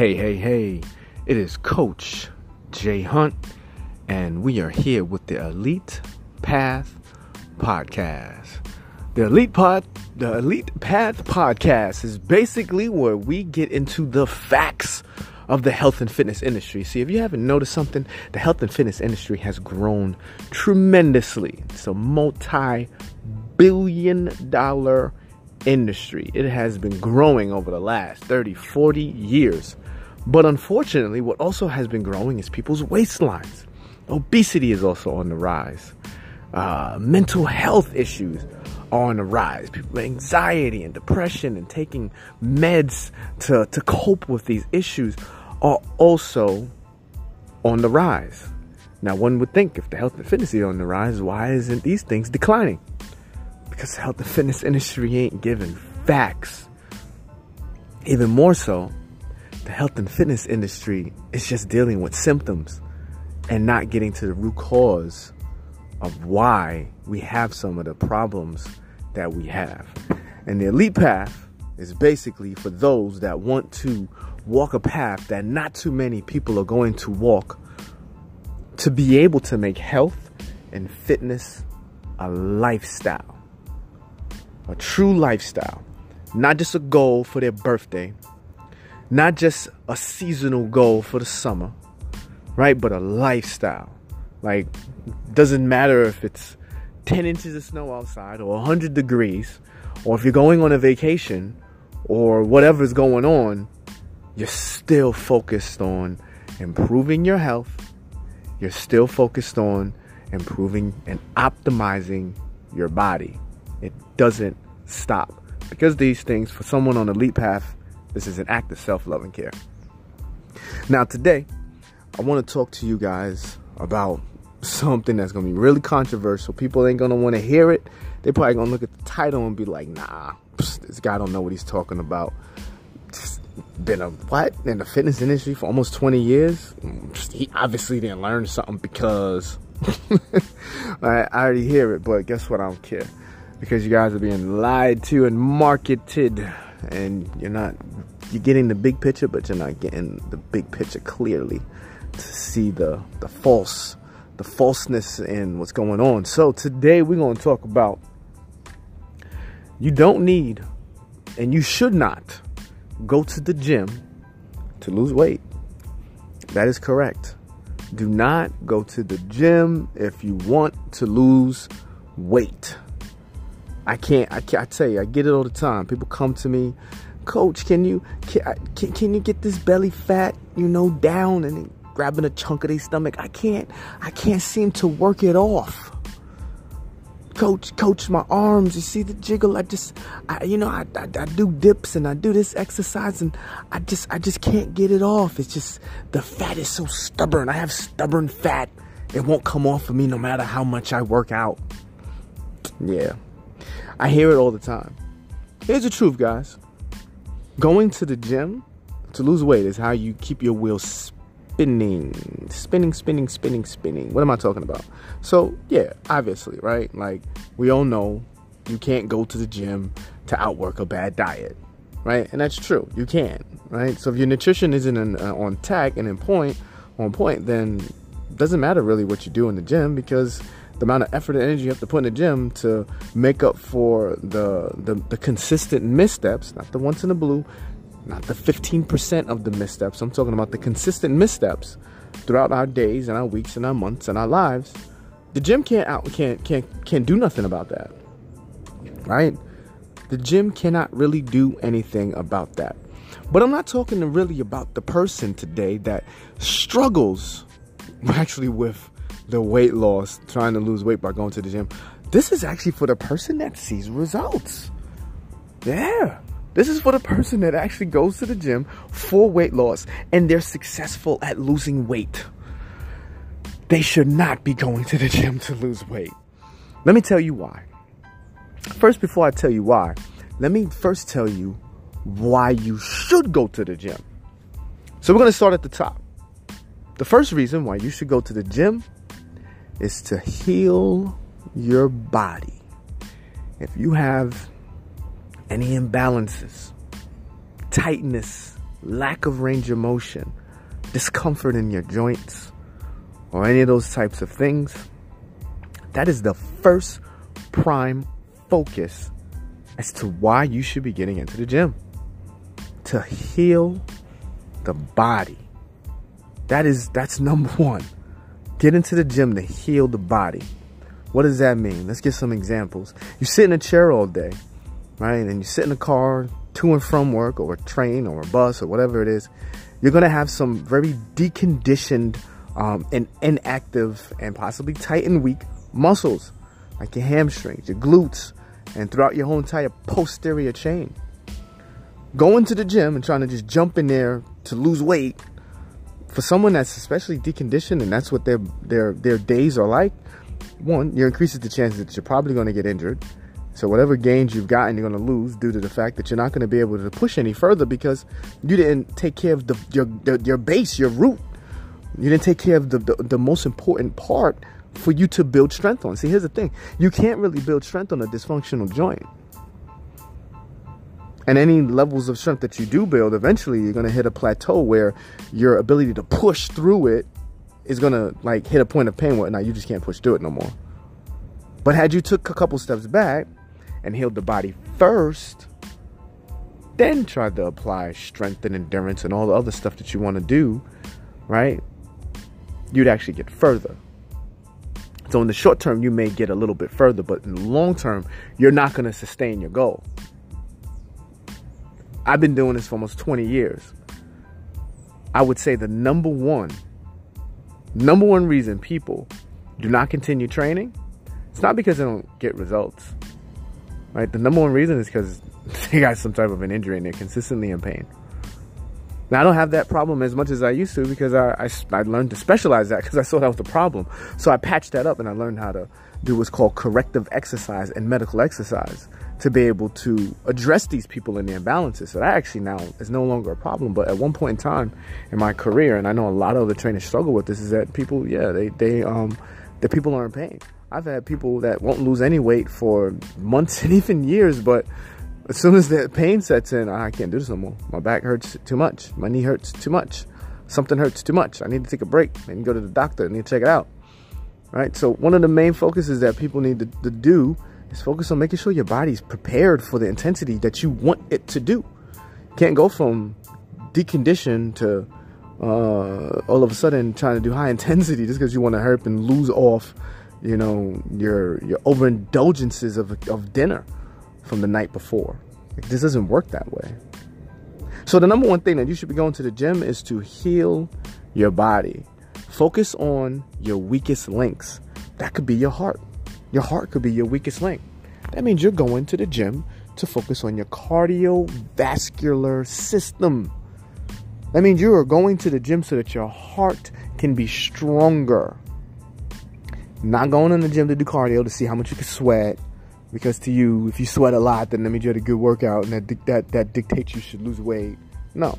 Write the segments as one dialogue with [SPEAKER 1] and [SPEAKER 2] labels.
[SPEAKER 1] Hey, hey, hey, it is Coach Jay Hunt, and we are here with the Elite Path Podcast. The Elite Pod, the Elite Path Podcast is basically where we get into the facts of the health and fitness industry. See, if you haven't noticed something, the health and fitness industry has grown tremendously. It's a multi billion dollar industry. It has been growing over the last 30, 40 years. But unfortunately, what also has been growing is people's waistlines. Obesity is also on the rise. Uh, mental health issues are on the rise. People with anxiety and depression and taking meds to, to cope with these issues are also on the rise. Now, one would think if the health and fitness is on the rise, why isn't these things declining? Because the health and fitness industry ain't giving facts. Even more so, the health and fitness industry is just dealing with symptoms and not getting to the root cause of why we have some of the problems that we have. And the elite path is basically for those that want to walk a path that not too many people are going to walk to be able to make health and fitness a lifestyle, a true lifestyle, not just a goal for their birthday, not just a seasonal goal for the summer, right? But a lifestyle. Like, doesn't matter if it's 10 inches of snow outside or 100 degrees, or if you're going on a vacation or whatever's going on, you're still focused on improving your health. You're still focused on improving and optimizing your body. It doesn't stop. Because these things, for someone on the elite path, this is an act of self love and care. Now, today, I want to talk to you guys about something that's going to be really controversial. People ain't going to want to hear it. They probably going to look at the title and be like, nah, this guy don't know what he's talking about. Just been a what in the fitness industry for almost 20 years. He obviously didn't learn something because I, I already hear it, but guess what? I don't care because you guys are being lied to and marketed and you're not you're getting the big picture but you're not getting the big picture clearly to see the the false the falseness in what's going on. So today we're going to talk about you don't need and you should not go to the gym to lose weight. That is correct. Do not go to the gym if you want to lose weight I can't, I can't, I tell you, I get it all the time. People come to me, coach, can you, can, can, you get this belly fat, you know, down and grabbing a chunk of their stomach. I can't, I can't seem to work it off. Coach, coach, my arms, you see the jiggle? I just, I, you know, I, I, I do dips and I do this exercise and I just, I just can't get it off. It's just, the fat is so stubborn. I have stubborn fat. It won't come off of me no matter how much I work out. Yeah. I hear it all the time. Here's the truth, guys. Going to the gym to lose weight is how you keep your wheels spinning, spinning, spinning, spinning, spinning. What am I talking about? So, yeah, obviously, right? Like, we all know you can't go to the gym to outwork a bad diet, right? And that's true. You can, right? So, if your nutrition isn't in, uh, on tack and in point, on point, then it doesn't matter really what you do in the gym because the amount of effort and energy you have to put in the gym to make up for the, the, the consistent missteps, not the once in a blue, not the 15% of the missteps. I'm talking about the consistent missteps throughout our days and our weeks and our months and our lives. The gym can't out can't can't can't do nothing about that. Right? The gym cannot really do anything about that. But I'm not talking to really about the person today that struggles actually with the weight loss, trying to lose weight by going to the gym. This is actually for the person that sees results. Yeah. This is for the person that actually goes to the gym for weight loss and they're successful at losing weight. They should not be going to the gym to lose weight. Let me tell you why. First, before I tell you why, let me first tell you why you should go to the gym. So, we're to start at the top. The first reason why you should go to the gym is to heal your body. If you have any imbalances, tightness lack of range of motion, discomfort in your joints, or any of those types of things, that is the first prime focus as to why you should be getting into the gym. To heal the body. That is that's number 1. Get into the gym to heal the body. What does that mean? Let's get some examples. You sit in a chair all day, right? And you sit in a car to and from work or a train or a bus or whatever it is. You're going to have some very deconditioned um, and inactive and possibly tight and weak muscles like your hamstrings, your glutes, and throughout your whole entire posterior chain. Going to the gym and trying to just jump in there to lose weight for someone that's especially deconditioned and that's what their their their days are like, one, you increases the chances that you're probably going to get injured. So whatever gains you've gotten, you're going to lose due to the fact that you're not going to be able to push any further because you didn't take care of the your the, your base, your root. You didn't take care of the, the, the most important part for you to build strength on. See, here's the thing: you can't really build strength on a dysfunctional joint. And any levels of strength that you do build, eventually you're to hit a plateau where your ability to push through it is to like hit a point of pain where now you just can't push through it no more. But had you took a couple steps back and healed the body first, then tried to apply strength and endurance and all the other stuff that you want to do, right? You'd actually get further. So in the short term, you may get a little bit further, but in the long term, you're not going to sustain your goal. I've been doing this for almost 20 years. I would say the number one, number one reason people do not continue training, it's not because they don't get results. Right? The number one reason is because they got some type of an injury and they're consistently in pain. Now, I don't have that problem as much as I used to because I, I, I learned to specialize that because I saw that was the problem. So I patched that up and I learned how to do what's called corrective exercise and medical exercise to be able to address these people in their imbalances. So that actually now is no longer a problem. But at one point in time in my career, and I know a lot of the trainers struggle with this, is that people, yeah, they, they, um, the people are in pain. I've had people that won't lose any weight for months and even years, but as soon as that pain sets in, I can't do this no more. My back hurts too much. My knee hurts too much. Something hurts too much. I need to take a break. I need to go to the doctor. I need to check it out. Right? So one of the main focuses that people need to, to do is focus on making sure your body's prepared for the intensity that you want it to do. Can't go from deconditioned to uh, all of a sudden trying to do high intensity just because you want to hurt and lose off, you know, your your overindulgences of, of dinner from the night before. This doesn't work that way. So the number one thing that you should be going to the gym is to heal your body. Focus on your weakest links. That could be your heart. Your heart could be your weakest link. That means you're going to the gym to focus on your cardiovascular system. That means you are going to the gym so that your heart can be stronger. Not going in the gym to do cardio to see how much you can sweat, because to you, if you sweat a lot, then that means you had a good workout, and that that that dictates you should lose weight. No,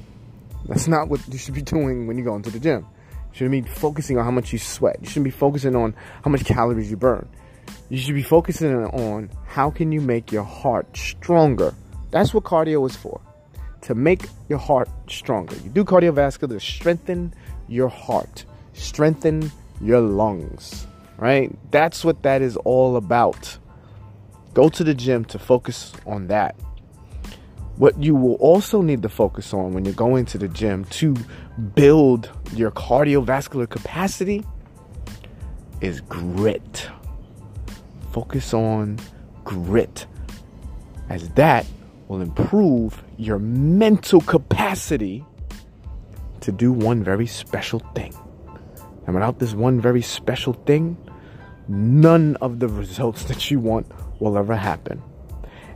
[SPEAKER 1] that's not what you should be doing when you go into the gym. You shouldn't be focusing on how much you sweat. You shouldn't be focusing on how much calories you burn. You should be focusing on how can you make your heart stronger. That's what cardio is for. To make your heart stronger. You do cardiovascular to strengthen your heart, strengthen your lungs, right? That's what that is all about. Go to the gym to focus on that. What you will also need to focus on when you're going to the gym to build your cardiovascular capacity is grit. Focus on grit, as that will improve your mental capacity to do one very special thing. And without this one very special thing, none of the results that you want will ever happen.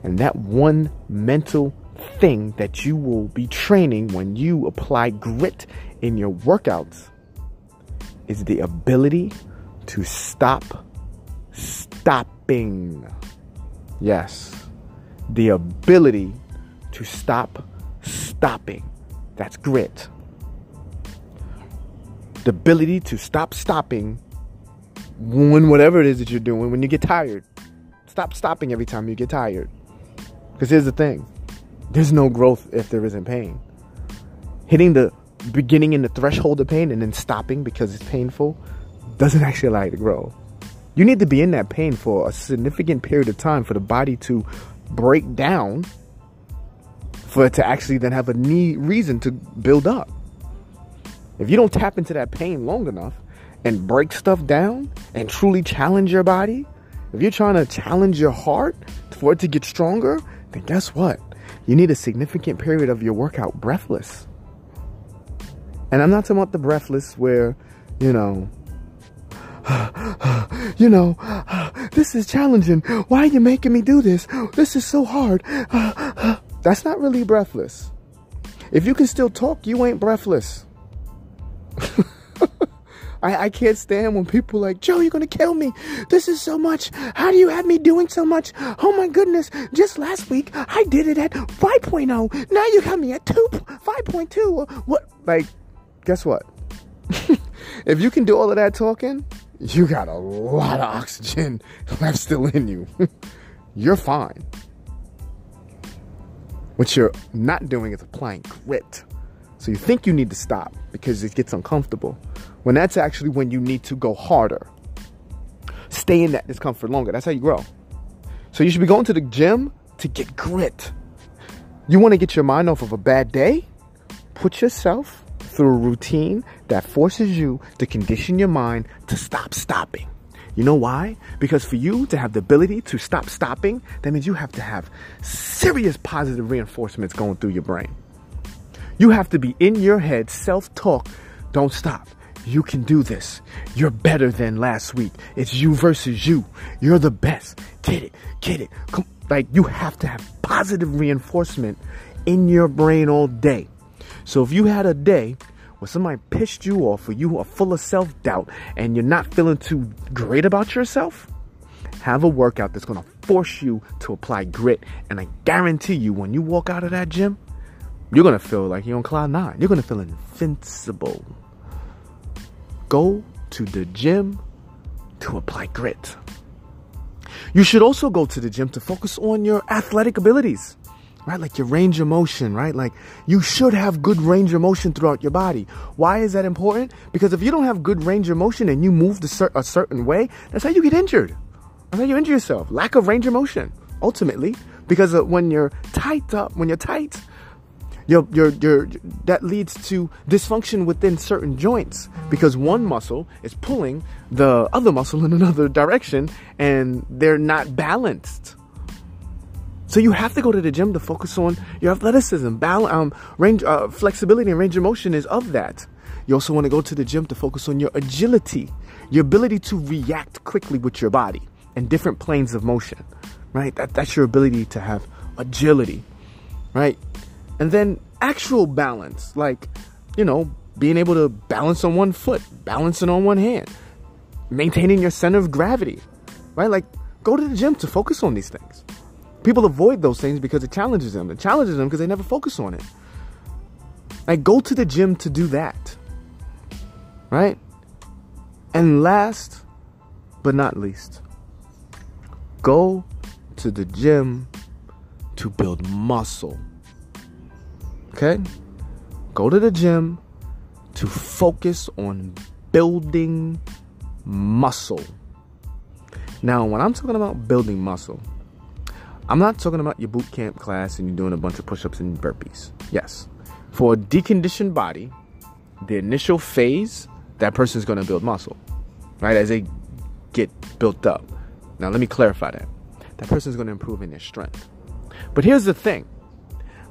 [SPEAKER 1] And that one mental thing that you will be training when you apply grit in your workouts is the ability to stop stopping. Yes, the ability to stop stopping. That's grit. The ability to stop stopping when whatever it is that you're doing when you get tired. Stop stopping every time you get tired. Because here's the thing there's no growth if there isn't pain. hitting the beginning and the threshold of pain and then stopping because it's painful doesn't actually allow you to grow. You need to be in that pain for a significant period of time for the body to break down for it to actually then have a need reason to build up. If you don't tap into that pain long enough and break stuff down and truly challenge your body, if you're trying to challenge your heart for it to get stronger, then guess what? You need a significant period of your workout breathless. And I'm not talking about the breathless where, you know, you know, this is challenging. Why are you making me do this? This is so hard. That's not really breathless. If you can still talk, you ain't breathless. I, I can't stand when people like, Joe, you're gonna kill me. This is so much. How do you have me doing so much? Oh my goodness. Just last week I did it at 5.0. Now you got me at 2 5.2. What like guess what? if you can do all of that talking, you got a lot of oxygen left still in you. you're fine. What you're not doing is applying grit. So you think you need to stop because it gets uncomfortable. When that's actually when you need to go harder. Stay in that discomfort longer. That's how you grow. So you should be going to the gym to get grit. You want to get your mind off of a bad day? Put yourself through a routine that forces you to condition your mind to stop stopping. You know why? Because for you to have the ability to stop stopping, that means you have to have serious positive reinforcements going through your brain. You have to be in your head, self talk, don't stop. You can do this. You're better than last week. It's you versus you. You're the best. Get it. Get it. Come, like you have to have positive reinforcement in your brain all day. So if you had a day where somebody pissed you off or you are full of self doubt and you're not feeling too great about yourself, have a workout that's going to force you to apply grit. And I guarantee you, when you walk out of that gym, you're going to feel like you're on cloud nine. You're going to feel invincible. Go to the gym to apply grit. You should also go to the gym to focus on your athletic abilities right? Like your range of motion, right? Like you should have good range of motion throughout your body. Why is that important? Because if you don't have good range of motion and you move a certain way, that's how you get injured. That's how you injure yourself. Lack of range of motion, ultimately. Because when you're tight up, when you're tight, your, your, your, that leads to dysfunction within certain joints because one muscle is pulling the other muscle in another direction and they're not balanced. So you have to go to the gym to focus on your athleticism, balance, um, range, uh, flexibility, and range of motion is of that. You also want to go to the gym to focus on your agility, your ability to react quickly with your body and different planes of motion, right? That, that's your ability to have agility, right? And then actual balance, like, you know, being able to balance on one foot, balancing on one hand, maintaining your center of gravity, right? Like, go to the gym to focus on these things. People avoid those things because it challenges them. It challenges them because they never focus on it. Like, go to the gym to do that. Right? And last but not least, go to the gym to build muscle. Okay? Go to the gym to focus on building muscle. Now, when I'm talking about building muscle, I'm not talking about your boot camp class and you're doing a bunch of push ups and burpees. Yes. For a deconditioned body, the initial phase, that person is going to build muscle, right? As they get built up. Now, let me clarify that. That person is going to improve in their strength. But here's the thing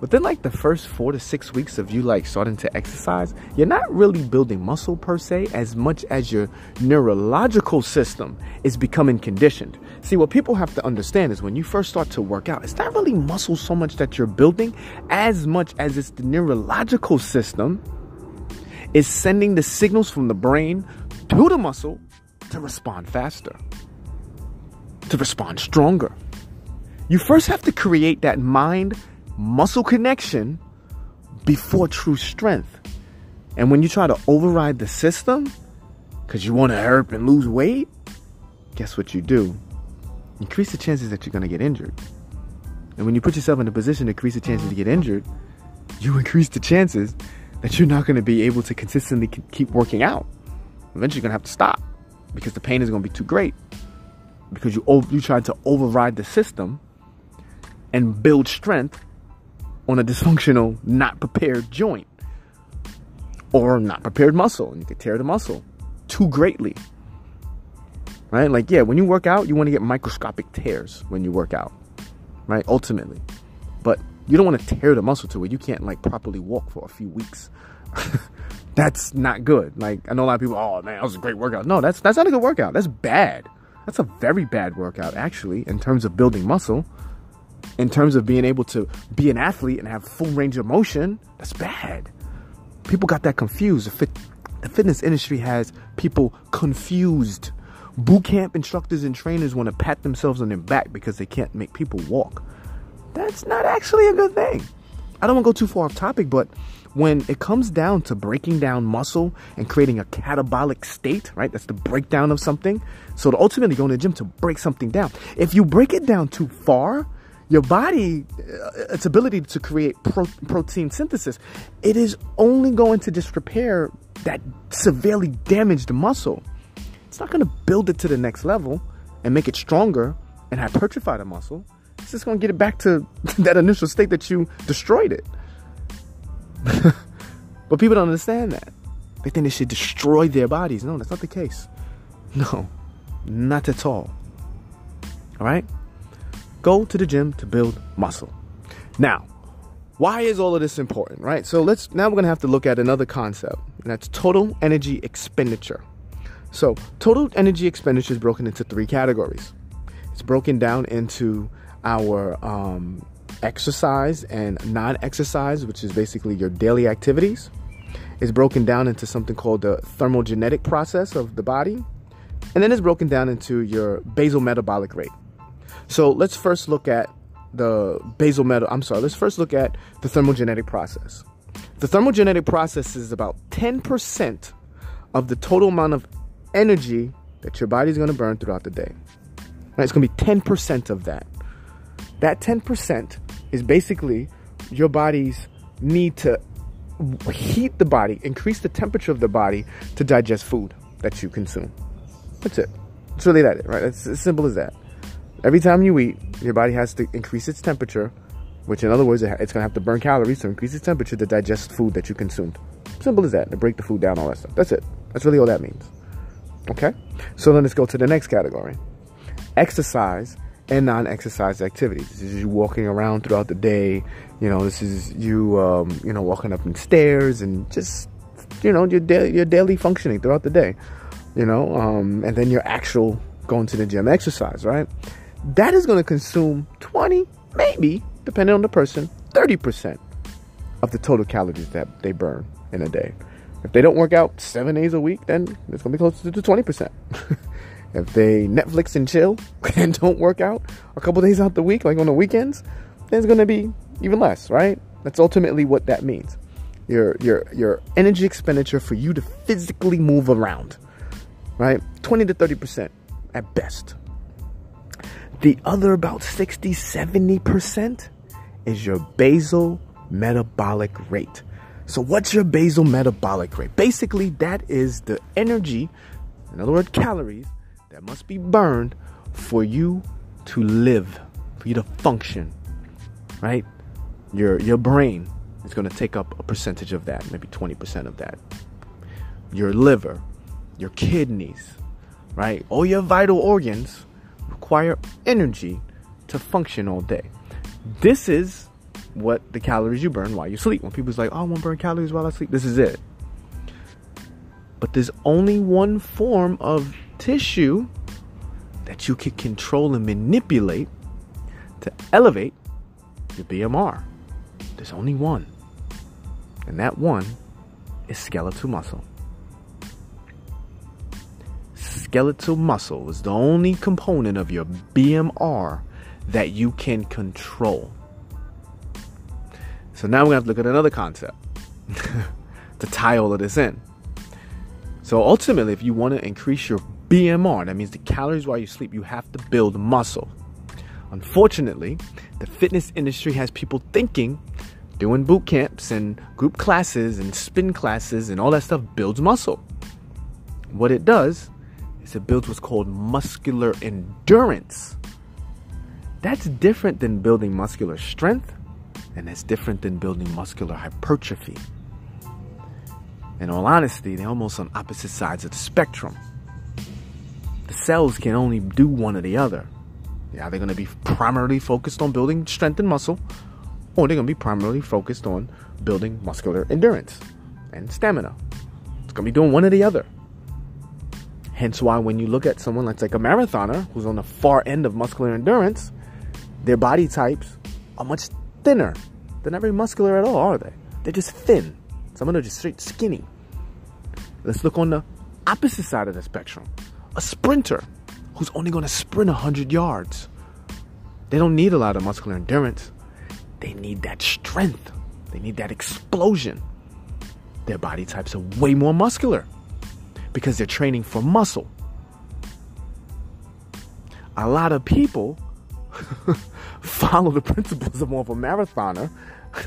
[SPEAKER 1] within like the first four to six weeks of you like starting to exercise, you're not really building muscle per se as much as your neurological system is becoming conditioned. See, what people have to understand is when you first start to work out, it's not really muscle so much that you're building as much as it's the neurological system is sending the signals from the brain to the muscle to respond faster, to respond stronger. You first have to create that mind muscle connection before true strength. And when you try to override the system because you want to hurt and lose weight, guess what you do? Increase the chances that you're going to get injured. And when you put yourself in a position to increase the chances to get injured, you increase the chances that you're not going to be able to consistently keep working out. Eventually, you're going to have to stop because the pain is going to be too great. Because you you tried to override the system and build strength on a dysfunctional, not prepared joint or not prepared muscle, and you could tear the muscle too greatly. Right? Like, yeah, when you work out, you want to get microscopic tears when you work out, right? Ultimately. But you don't want to tear the muscle to where you can't like properly walk for a few weeks. that's not good. Like I know a lot of people, oh man, that was a great workout. No, that's that's not a good workout. That's bad. That's a very bad workout actually in terms of building muscle. In terms of being able to be an athlete and have full range of motion, that's bad. People got that confused. The, fit, the fitness industry has people confused. Boot camp instructors and trainers want to pat themselves on their back because they can't make people walk that's not actually a good thing. I don't want to go too far off topic, but when it comes down to breaking down muscle and creating a catabolic state, right? That's the breakdown of something. So to ultimately go to the gym to break something down. If you break it down too far, your body, uh, its ability to create pro protein synthesis, it is only going to just repair that severely damaged muscle. It's not going to build it to the next level and make it stronger and hypertrophy the muscle. It's just gonna get it back to that initial state that you destroyed it. but people don't understand that. They think they should destroy their bodies. No, that's not the case. No, not at all. All right? Go to the gym to build muscle. Now, why is all of this important, right? So let's now we're gonna have to look at another concept, and that's total energy expenditure. So, total energy expenditure is broken into three categories. It's broken down into our um, exercise and non exercise, which is basically your daily activities, It's broken down into something called the thermogenetic process of the body. And then it's broken down into your basal metabolic rate. So let's first look at the basal metal. I'm sorry, let's first look at the thermogenetic process. The thermogenetic process is about 10% of the total amount of energy that your body is going to burn throughout the day. It's going to be 10% of that. That 10% is basically your body's need to heat the body, increase the temperature of the body to digest food that you consume. That's it. It's really that, right? It's as simple as that. Every time you eat, your body has to increase its temperature, which in other words, it's going to have to burn calories to increase its temperature to digest food that you consumed. Simple as that, to break the food down, all that stuff. That's it. That's really all that means. Okay? So then let's go to the next category. Exercise and non-exercise activities. This is you walking around throughout the day. You know, this is you, um, you know, walking up in stairs and just, you know, your da- your daily functioning throughout the day. You know, um, and then your actual going to the gym exercise, right? That is going to consume 20, maybe, depending on the person, 30% of the total calories that they burn in a day. If they don't work out seven days a week, then it's to be closer to 20%. If they Netflix and chill and don't work out a couple days out the week, like on the weekends, then it's gonna be even less, right? That's ultimately what that means. Your your your energy expenditure for you to physically move around, right? 20 to 30% at best. The other about 60, 70% is your basal metabolic rate. So what's your basal metabolic rate? Basically, that is the energy, in other words, calories, that must be burned for you to live, for you to function, right? Your your brain is going to take up a percentage of that, maybe 20% of that. Your liver, your kidneys, right? All your vital organs require energy to function all day. This is what the calories you burn while you sleep. When people's like, "Oh, I want to burn calories while I sleep," this is it. But there's only one form of tissue that you can control and manipulate to elevate your BMR. There's only one, and that one is skeletal muscle. Skeletal muscle is the only component of your BMR that you can control. So now we're to have to look at another concept to tie all of this in. So ultimately, if you want to increase your BMR, that means the calories while you sleep, you have to build muscle. Unfortunately, the fitness industry has people thinking Doing boot camps and group classes and spin classes and all that stuff builds muscle. What it does is it builds what's called muscular endurance. That's different than building muscular strength, and that's different than building muscular hypertrophy. In all honesty, they're almost on opposite sides of the spectrum. The cells can only do one or the other. Yeah, they're going to be primarily focused on building strength and muscle, or they're going to be primarily focused on building muscular endurance and stamina. It's going to be doing one or the other. Hence why when you look at someone that's like a marathoner who's on the far end of muscular endurance, their body types are much thinner. They're not very muscular at all, are they? They're just thin. Some of them are just straight skinny. Let's look on the opposite side of the spectrum. A sprinter who's only going to sprint 100 yards. They don't need a lot of muscular endurance. They need that strength. They need that explosion. Their body types are way more muscular because they're training for muscle. A lot of people follow the principles of more of a marathoner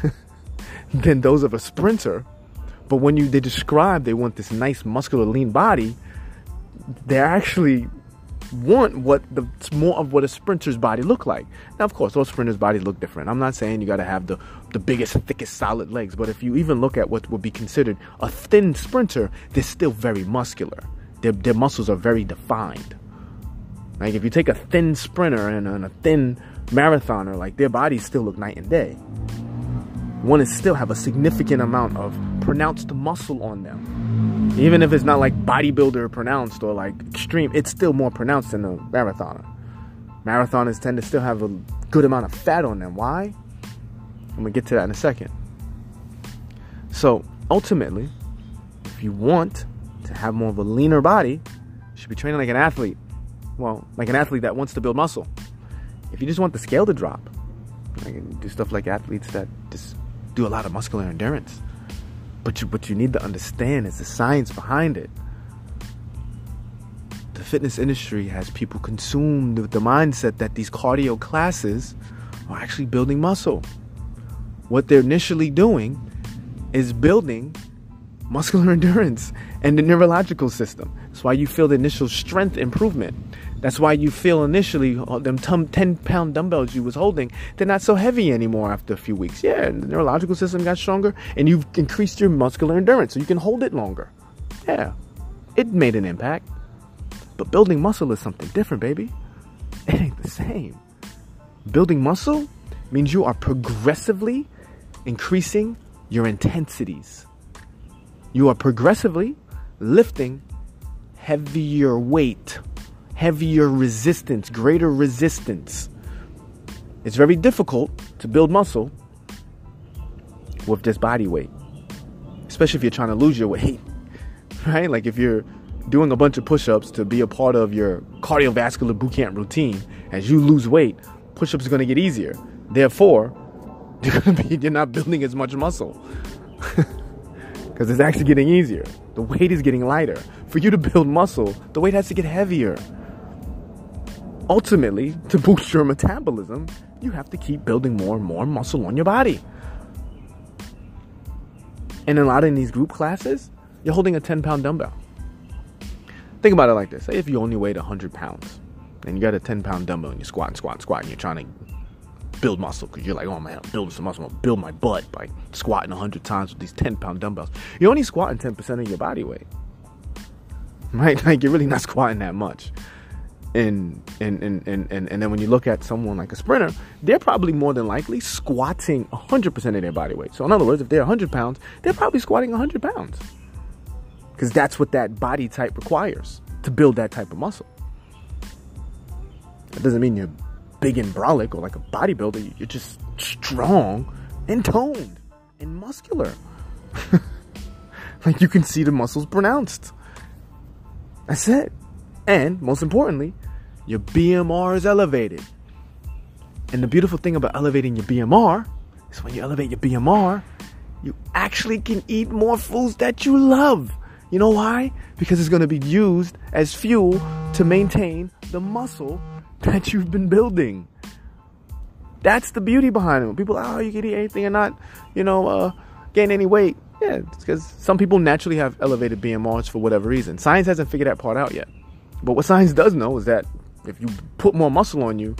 [SPEAKER 1] than those of a sprinter. But when you they describe they want this nice muscular lean body, they're actually want what the more of what a sprinter's body look like. Now, of course, those sprinters' bodies look different. I'm not saying you got to have the the biggest, thickest, solid legs, but if you even look at what would be considered a thin sprinter, they're still very muscular. Their their muscles are very defined. Like if you take a thin sprinter and, and a thin marathoner, like their bodies still look night and day. One is still have a significant amount of pronounced muscle on them. Even if it's not like bodybuilder pronounced or like extreme, it's still more pronounced than a marathoner. Marathoners tend to still have a good amount of fat on them. Why? I'm gonna get to that in a second. So ultimately, if you want to have more of a leaner body, you should be training like an athlete. Well, like an athlete that wants to build muscle. If you just want the scale to drop, like do stuff like athletes that just do a lot of muscular endurance. But you, what you need to understand is the science behind it. The fitness industry has people consumed with the mindset that these cardio classes are actually building muscle. What they're initially doing is building muscular endurance and the neurological system. That's why you feel the initial strength improvement. That's why you feel initially uh, them 10 pound dumbbells you was holding, they're not so heavy anymore after a few weeks. Yeah, the neurological system got stronger and you've increased your muscular endurance so you can hold it longer. Yeah, it made an impact. But building muscle is something different, baby. It ain't the same. Building muscle means you are progressively increasing your intensities. You are progressively lifting heavier weight heavier resistance, greater resistance. It's very difficult to build muscle with this body weight, especially if you're trying to lose your weight, right? Like if you're doing a bunch of push ups to be a part of your cardiovascular boot camp routine, as you lose weight, push ups are going to get easier. Therefore, you're, gonna be, you're not building as much muscle because it's actually getting easier. The weight is getting lighter. For you to build muscle, the weight has to get heavier ultimately, to boost your metabolism, you have to keep building more and more muscle on your body. And in a lot in these group classes, you're holding a 10 pound dumbbell. Think about it like this say if you only weighed 100 pounds and you got a 10 pound dumbbell and you're squatting, squatting, squatting, you're trying to build muscle because you're like, oh man, I'm building some muscle, I'm gonna build my butt by squatting 100 times with these 10 pound dumbbells. You're only squatting 10% of your body weight, right? Like you're really not squatting that much and and, and, and, and then when you look at someone like a sprinter, they're probably more than likely squatting 100% of their body weight. So in other words, if they're 100 pounds, they're probably squatting 100 pounds. Because that's what that body type requires to build that type of muscle. That doesn't mean you're big and brolic or like a bodybuilder. You're just strong and toned and muscular. like you can see the muscles pronounced. That's it. And most importantly, your BMR is elevated. And the beautiful thing about elevating your BMR is when you elevate your BMR, you actually can eat more foods that you love. You know why? Because it's going to be used as fuel to maintain the muscle that you've been building. That's the beauty behind it. People, oh, you can eat anything and not, you know, uh, gain any weight. Yeah, it's because some people naturally have elevated BMRs for whatever reason. Science hasn't figured that part out yet. But what science does know is that if you put more muscle on you,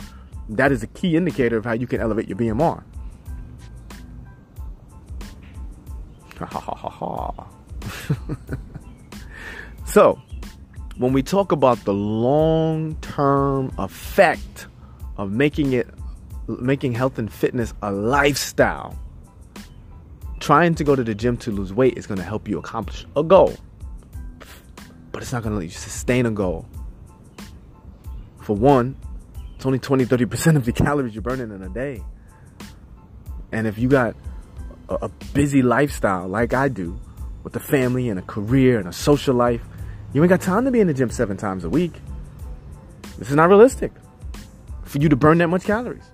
[SPEAKER 1] that is a key indicator of how you can elevate your BMR. Ha ha ha ha. so, when we talk about the long-term effect of making it making health and fitness a lifestyle, trying to go to the gym to lose weight is going to help you accomplish a goal. But it's not going to let you sustain a goal. For one, it's only 20 30% of the calories you're burning in a day. And if you got a, a busy lifestyle like I do, with a family and a career and a social life, you ain't got time to be in the gym seven times a week. This is not realistic for you to burn that much calories.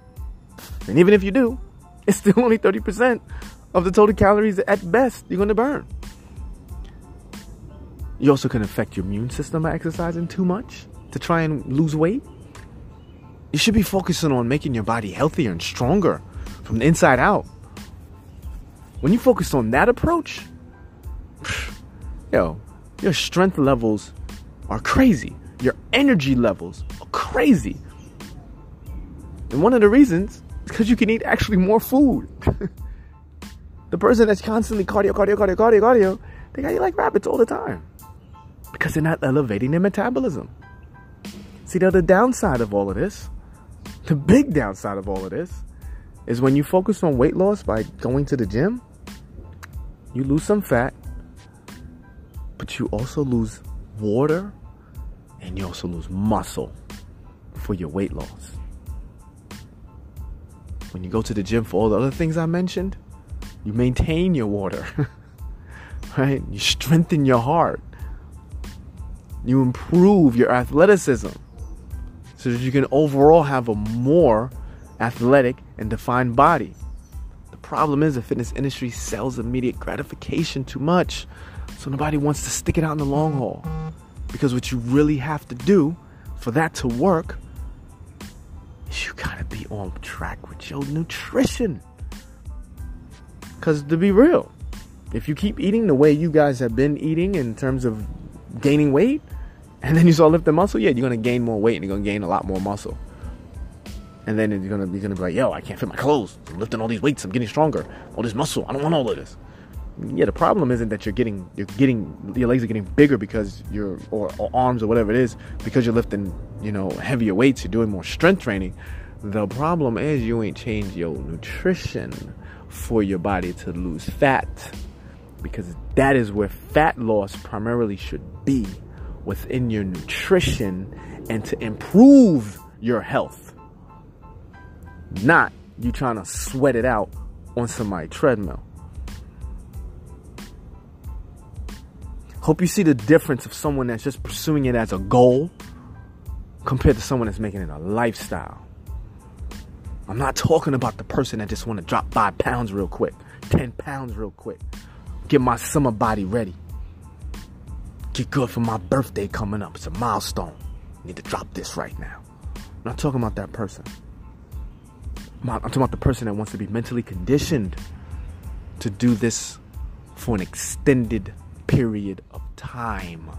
[SPEAKER 1] And even if you do, it's still only 30% of the total calories at best you're going to burn. You also can affect your immune system by exercising too much to try and lose weight. You should be focusing on making your body healthier and stronger from the inside out. When you focus on that approach, yo, your strength levels are crazy. Your energy levels are crazy. And one of the reasons is because you can eat actually more food. the person that's constantly cardio, cardio, cardio, cardio, cardio, they got you like rabbits all the time because they're not elevating their metabolism. See, the other downside of all of this, the big downside of all of this, is when you focus on weight loss by going to the gym, you lose some fat, but you also lose water and you also lose muscle for your weight loss. When you go to the gym for all the other things I mentioned, you maintain your water, right? You strengthen your heart, you improve your athleticism so that you can overall have a more athletic and defined body. The problem is the fitness industry sells immediate gratification too much. So nobody wants to stick it out in the long haul. Because what you really have to do for that to work is you gotta be on track with your nutrition. Because to be real, if you keep eating the way you guys have been eating in terms of gaining weight, and then you start lifting muscle, yeah, you're gonna gain more weight and you're gonna gain a lot more muscle. And then you're gonna, you're gonna be like, yo, I can't fit my clothes. I'm lifting all these weights, I'm getting stronger. All this muscle, I don't want all of this yeah, the problem isn't that you're getting you're getting your legs are getting bigger because you're or, or, arms or whatever it is because you're lifting you know heavier weights. You're doing more strength training. The problem is you ain't changed your nutrition for your body to lose fat because that is where fat loss primarily should be within your nutrition and to improve your health. Not you trying to sweat it out on somebody's treadmill. Hope you see the difference of someone that's just pursuing it as a goal compared to someone that's making it a lifestyle. I'm not talking about the person that just want to drop five pounds real quick, 10 pounds real quick, get my summer body ready, get good for my birthday coming up. It's a milestone. need to drop this right now. I'm not talking about that person. I'm talking about the person that wants to be mentally conditioned to do this for an extended period of time.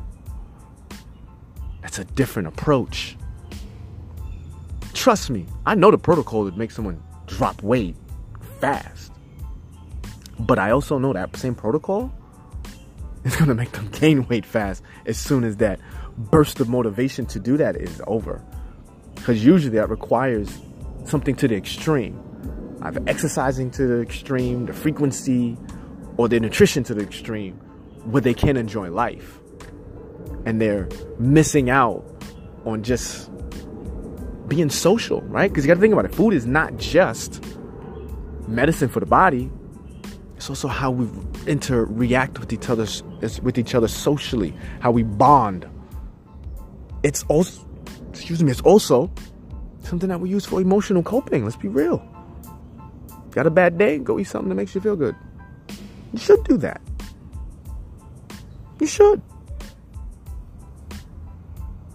[SPEAKER 1] That's a different approach. Trust me, I know the protocol that makes someone drop weight fast. But I also know that same protocol is going to make them gain weight fast as soon as that burst of motivation to do that is over. Because usually that requires something to the extreme. Either exercising to the extreme, the frequency, or their nutrition to the extreme where they can't enjoy life. And they're missing out on just being social, right? Because you got to think about it. Food is not just medicine for the body. It's also how we interact with each other, with each other socially, how we bond. It's also, excuse me, it's also something that we use for emotional coping. Let's be real. Got a bad day? Go eat something that makes you feel good. You should do that. You should.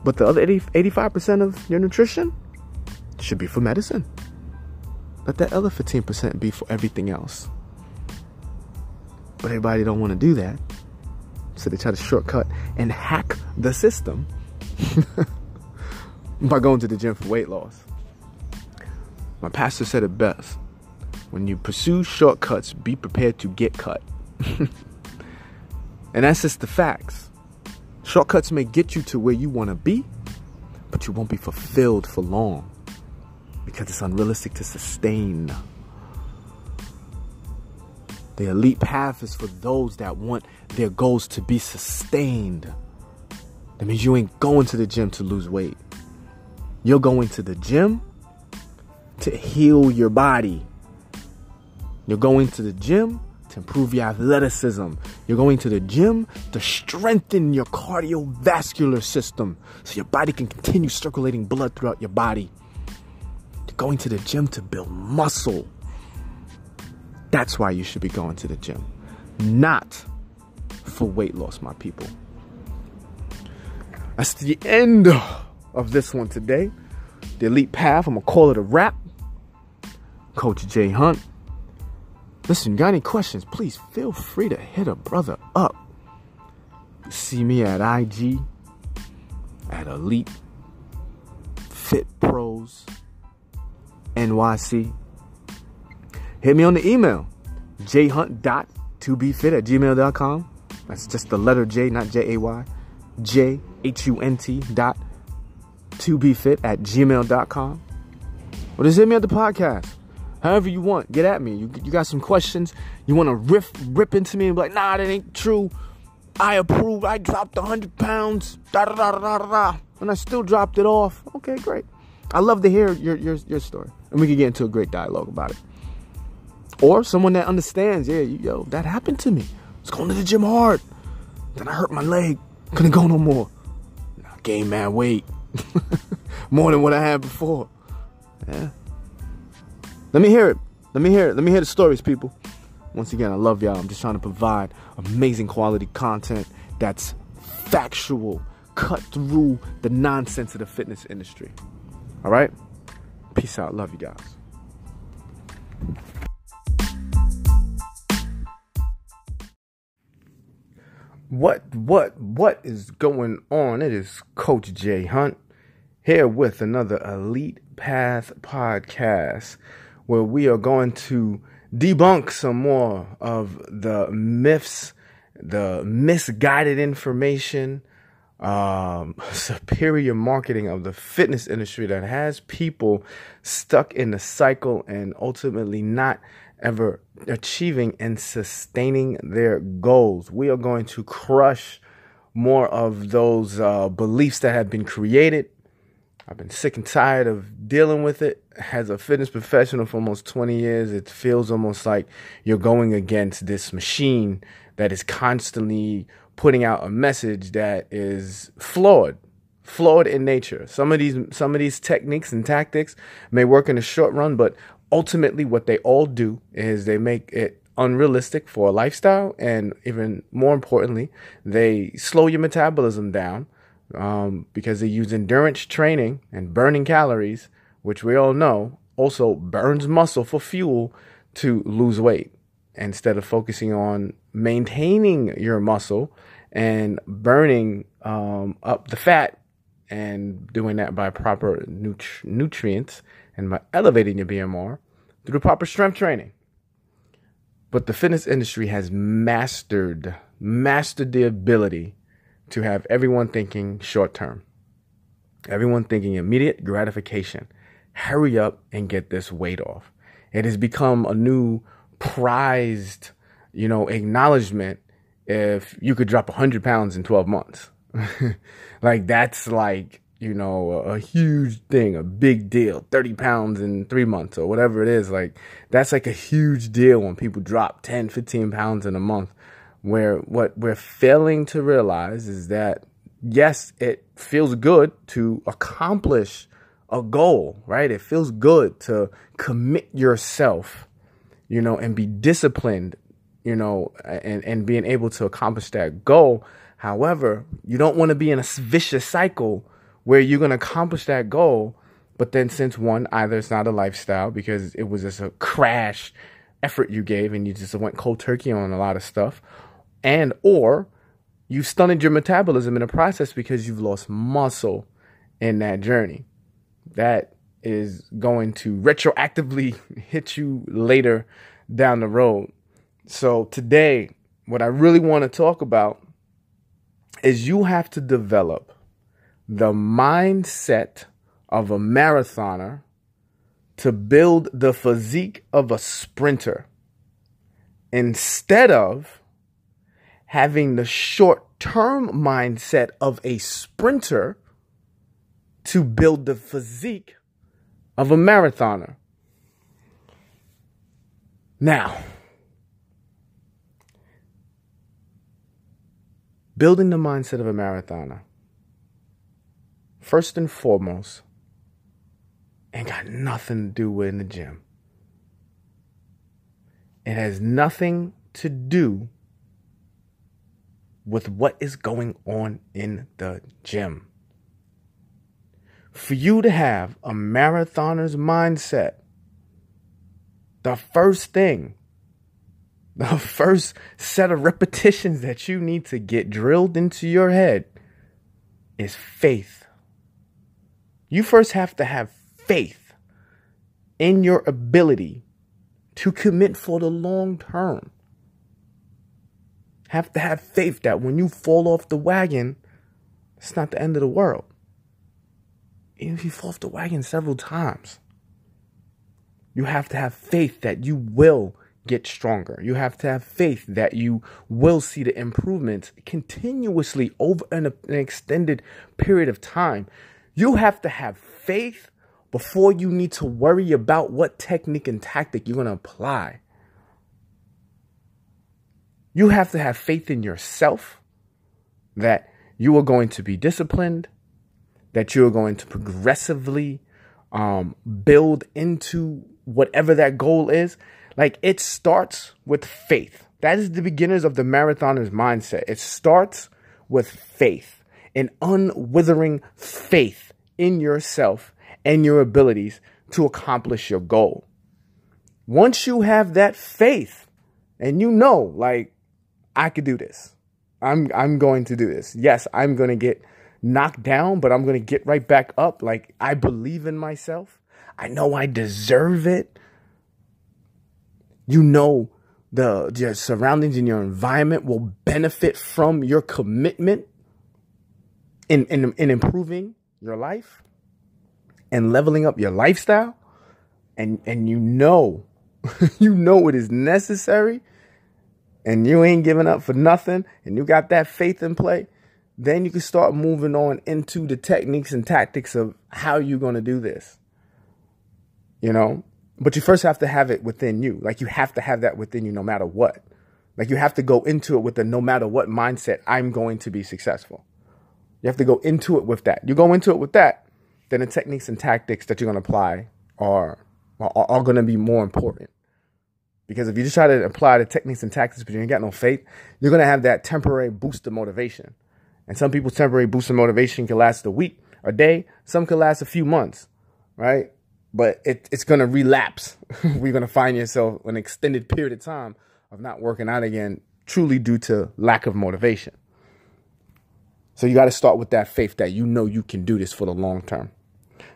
[SPEAKER 1] But the other 80, 85% of your nutrition should be for medicine. let that other 15% be for everything else. But everybody don't want to do that. So they try to shortcut and hack the system by going to the gym for weight loss. My pastor said it best. When you pursue shortcuts, be prepared to get cut. and that's just the facts. Shortcuts may get you to where you want to be, but you won't be fulfilled for long because it's unrealistic to sustain. The elite path is for those that want their goals to be sustained. That means you ain't going to the gym to lose weight. You're going to the gym to heal your body. You're going to the gym to improve your athleticism. You're going to the gym to strengthen your cardiovascular system so your body can continue circulating blood throughout your body. You're going to the gym to build muscle. That's why you should be going to the gym, not for weight loss, my people. That's the end of this one today. The Elite Path, I'm gonna call it a wrap. Coach Jay Hunt. Listen, got any questions? Please feel free to hit a brother up. See me at IG, at Elite Fit Pros NYC. Hit me on the email, jhunt.tobefit at gmail.com. That's just the letter J, not J A Y. J H U N T dot to be fit at gmail.com. Or just hit me at the podcast. However you want, get at me. You, you got some questions, you want to riff, rip into me and be like, nah, that ain't true. I approve. I dropped 100 pounds. Da da da da da. And I still dropped it off. Okay, great. I love to hear your, your, your story. And we can get into a great dialogue about it. Or someone that understands, yeah, yo, that happened to me. I was going to the gym hard. Then I hurt my leg. Couldn't go no more. Now gained mad weight. More than what I had before. Yeah. Let me hear it. Let me hear it. Let me hear the stories, people. Once again, I love y'all. I'm just trying to provide amazing quality content that's factual, cut through the nonsense of the fitness industry. All right? Peace out. Love you guys. What what what is going on? It is Coach Jay Hunt here with another Elite Path podcast where we are going to debunk some more of the myths, the misguided information, um, superior marketing of the fitness industry that has people stuck in the cycle and ultimately not ever achieving and sustaining their goals. We are going to crush more of those uh, beliefs that have been created. I've been sick and tired of dealing with it. As a fitness professional for almost 20 years, it feels almost like you're going against this machine that is constantly putting out a message that is flawed flawed in nature. Some of these some of these techniques and tactics may work in the short run, but ultimately what they all do is they make it unrealistic for a lifestyle and even more importantly they slow your metabolism down um, because they use endurance training and burning calories which we all know also burns muscle for fuel to lose weight. Instead of focusing on maintaining your muscle and burning um, up the fat and doing that by proper nut- nutrients and by elevating your BMR through proper strength training. But the fitness industry has mastered mastered the ability to have everyone thinking short term. Everyone thinking immediate gratification. Hurry up and get this weight off. It has become a new prized, you know, acknowledgement if you could drop 100 pounds in 12 months. like that's like you know, a, huge thing, a big deal, 30 pounds in three months or whatever it is. Like, that's like a huge deal when people drop 10, 15 pounds in a month. Where what we're failing to realize is that, yes, it feels good to accomplish a goal, right? It feels good to commit yourself, you know, and be disciplined, you know, and, and being able to accomplish that goal. However, you don't want to be in a vicious cycle where you're going to accomplish that goal, But then, since one, either it's not a lifestyle because it was just a crash effort you gave and you just went cold turkey on a lot of stuff, and or you stunted your metabolism in the process because you've lost muscle in that journey. That is going to retroactively hit you later down the road. So, today, what I really want to talk about is you have to develop the mindset of a marathoner to build the physique of a sprinter instead of having the short term mindset of a sprinter to build the physique of a marathoner. Now, building the mindset of a marathoner, first and foremost, ain't got nothing to do with in the gym. It has nothing to do with what is going on in the gym. For you to have a marathoner's mindset, the first thing, the first set of repetitions that you need to get drilled into your head is faith. You first have to have faith in your ability to commit for the long term have to have faith that when you fall off the wagon, it's not the end of the world. Even if you fall off the wagon several times, you have to have faith that you will get stronger. You have to have faith that you will see the improvements continuously over an, an extended period of time. You have to have faith before you need to worry about what technique and tactic you're going to apply. You have to have faith in yourself that you are going to be disciplined, that you are going to progressively um, build into whatever that goal is. Like it starts with faith. That is the beginners of the marathoner's mindset. It starts with faith, an unwithering faith in yourself and your abilities to accomplish your goal. Once you have that faith and you know, like, I could do this. I'm I'm going to do this. Yes, I'm going to get knocked down, but I'm going to get right back up. Like I believe in myself. I know I deserve it. You know the your surroundings and your environment will benefit from your commitment in in, in improving your life and leveling up your lifestyle and and you know you know it is necessary and you ain't giving up for nothing and you got that faith in play, then you can start moving on into the techniques and tactics of how you're going to do this. You know, but you first have to have it within you. Like you have to have that within you no matter what. Like you have to go into it with the no matter what mindset, I'm going to be successful. You have to go into it with that. You go into it with that, then the techniques and tactics that you're going to apply are, are, are going to be more important. Because if you just try to apply the techniques and tactics, but you ain't got no faith, you're gonna have that temporary boost of motivation. And some people's temporary boost of motivation can last a week, a day. Some can last a few months, right? But it, it's gonna relapse. We're gonna find yourself an extended period of time of not working out again, truly due to lack of motivation. So you got to start with that faith that you know you can do this for the long term.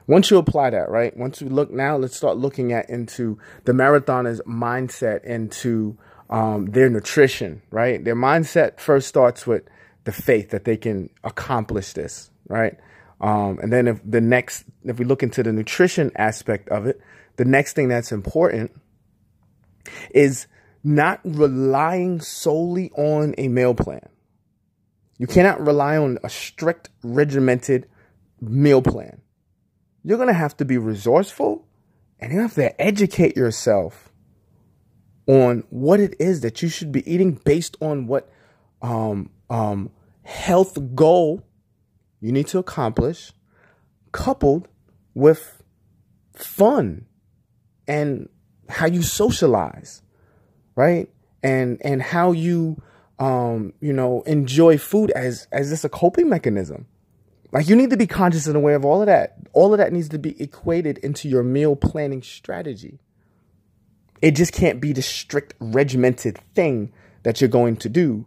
[SPEAKER 1] Once you apply that, right? Once you look now, let's start looking at into the marathoner's mindset into um, their nutrition, right? Their mindset first starts with the faith that they can accomplish this, right? Um, and then if the next, if we look into the nutrition aspect of it, the next thing that's important is not relying solely on a meal plan. You cannot rely on a strict, regimented meal plan you're going to have to be resourceful and you have to educate yourself on what it is that you should be eating based on what um, um, health goal you need to accomplish, coupled with fun and how you socialize, right? And and how you um, you know enjoy food as as just a coping mechanism Like you need to be conscious and aware of all of that. All of that needs to be equated into your meal planning strategy. It just can't be the strict regimented thing that you're going to do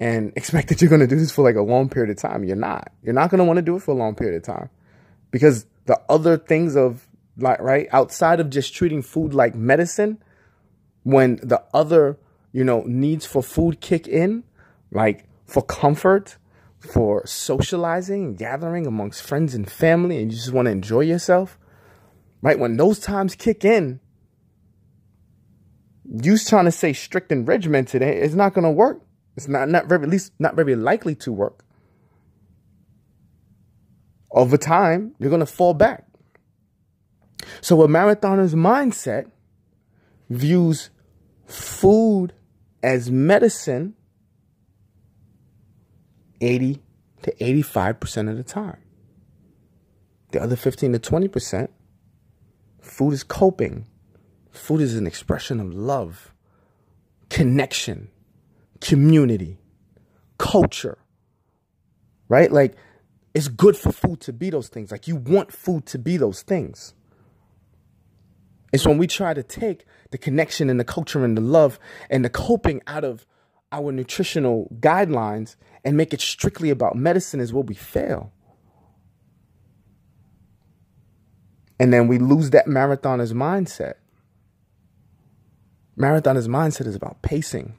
[SPEAKER 1] and expect that you're going to do this for like a long period of time. You're not. You're not going to want to do it for a long period of time because the other things of like right outside of just treating food like medicine when the other you know needs for food kick in like for comfort for socializing and gathering amongst friends and family and you just want to enjoy yourself right? When those times kick in you trying to say strict and regimented eh, it's not going to work. It's not not very at least not very likely to work. Over time you're going to fall back. So a marathoner's mindset views food as medicine 80 to 85% of the time. The other 15 to 20%, food is coping. Food is an expression of love, connection, community, culture. Right? Like, it's good for food to be those things. Like, you want food to be those things. It's when we try to take the connection and the culture and the love and the coping out of our nutritional guidelines and make it strictly about medicine is where we fail. And then we lose that marathoner's mindset. Marathoner's mindset is about pacing.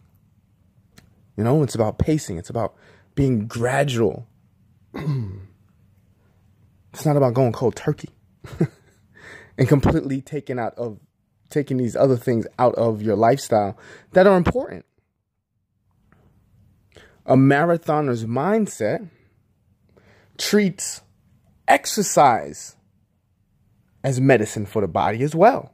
[SPEAKER 1] You know, it's about pacing, it's about being gradual. it's not about going cold turkey and completely taking out of taking these other things out of your lifestyle that are important. A marathoner's mindset treats exercise as medicine for the body as well.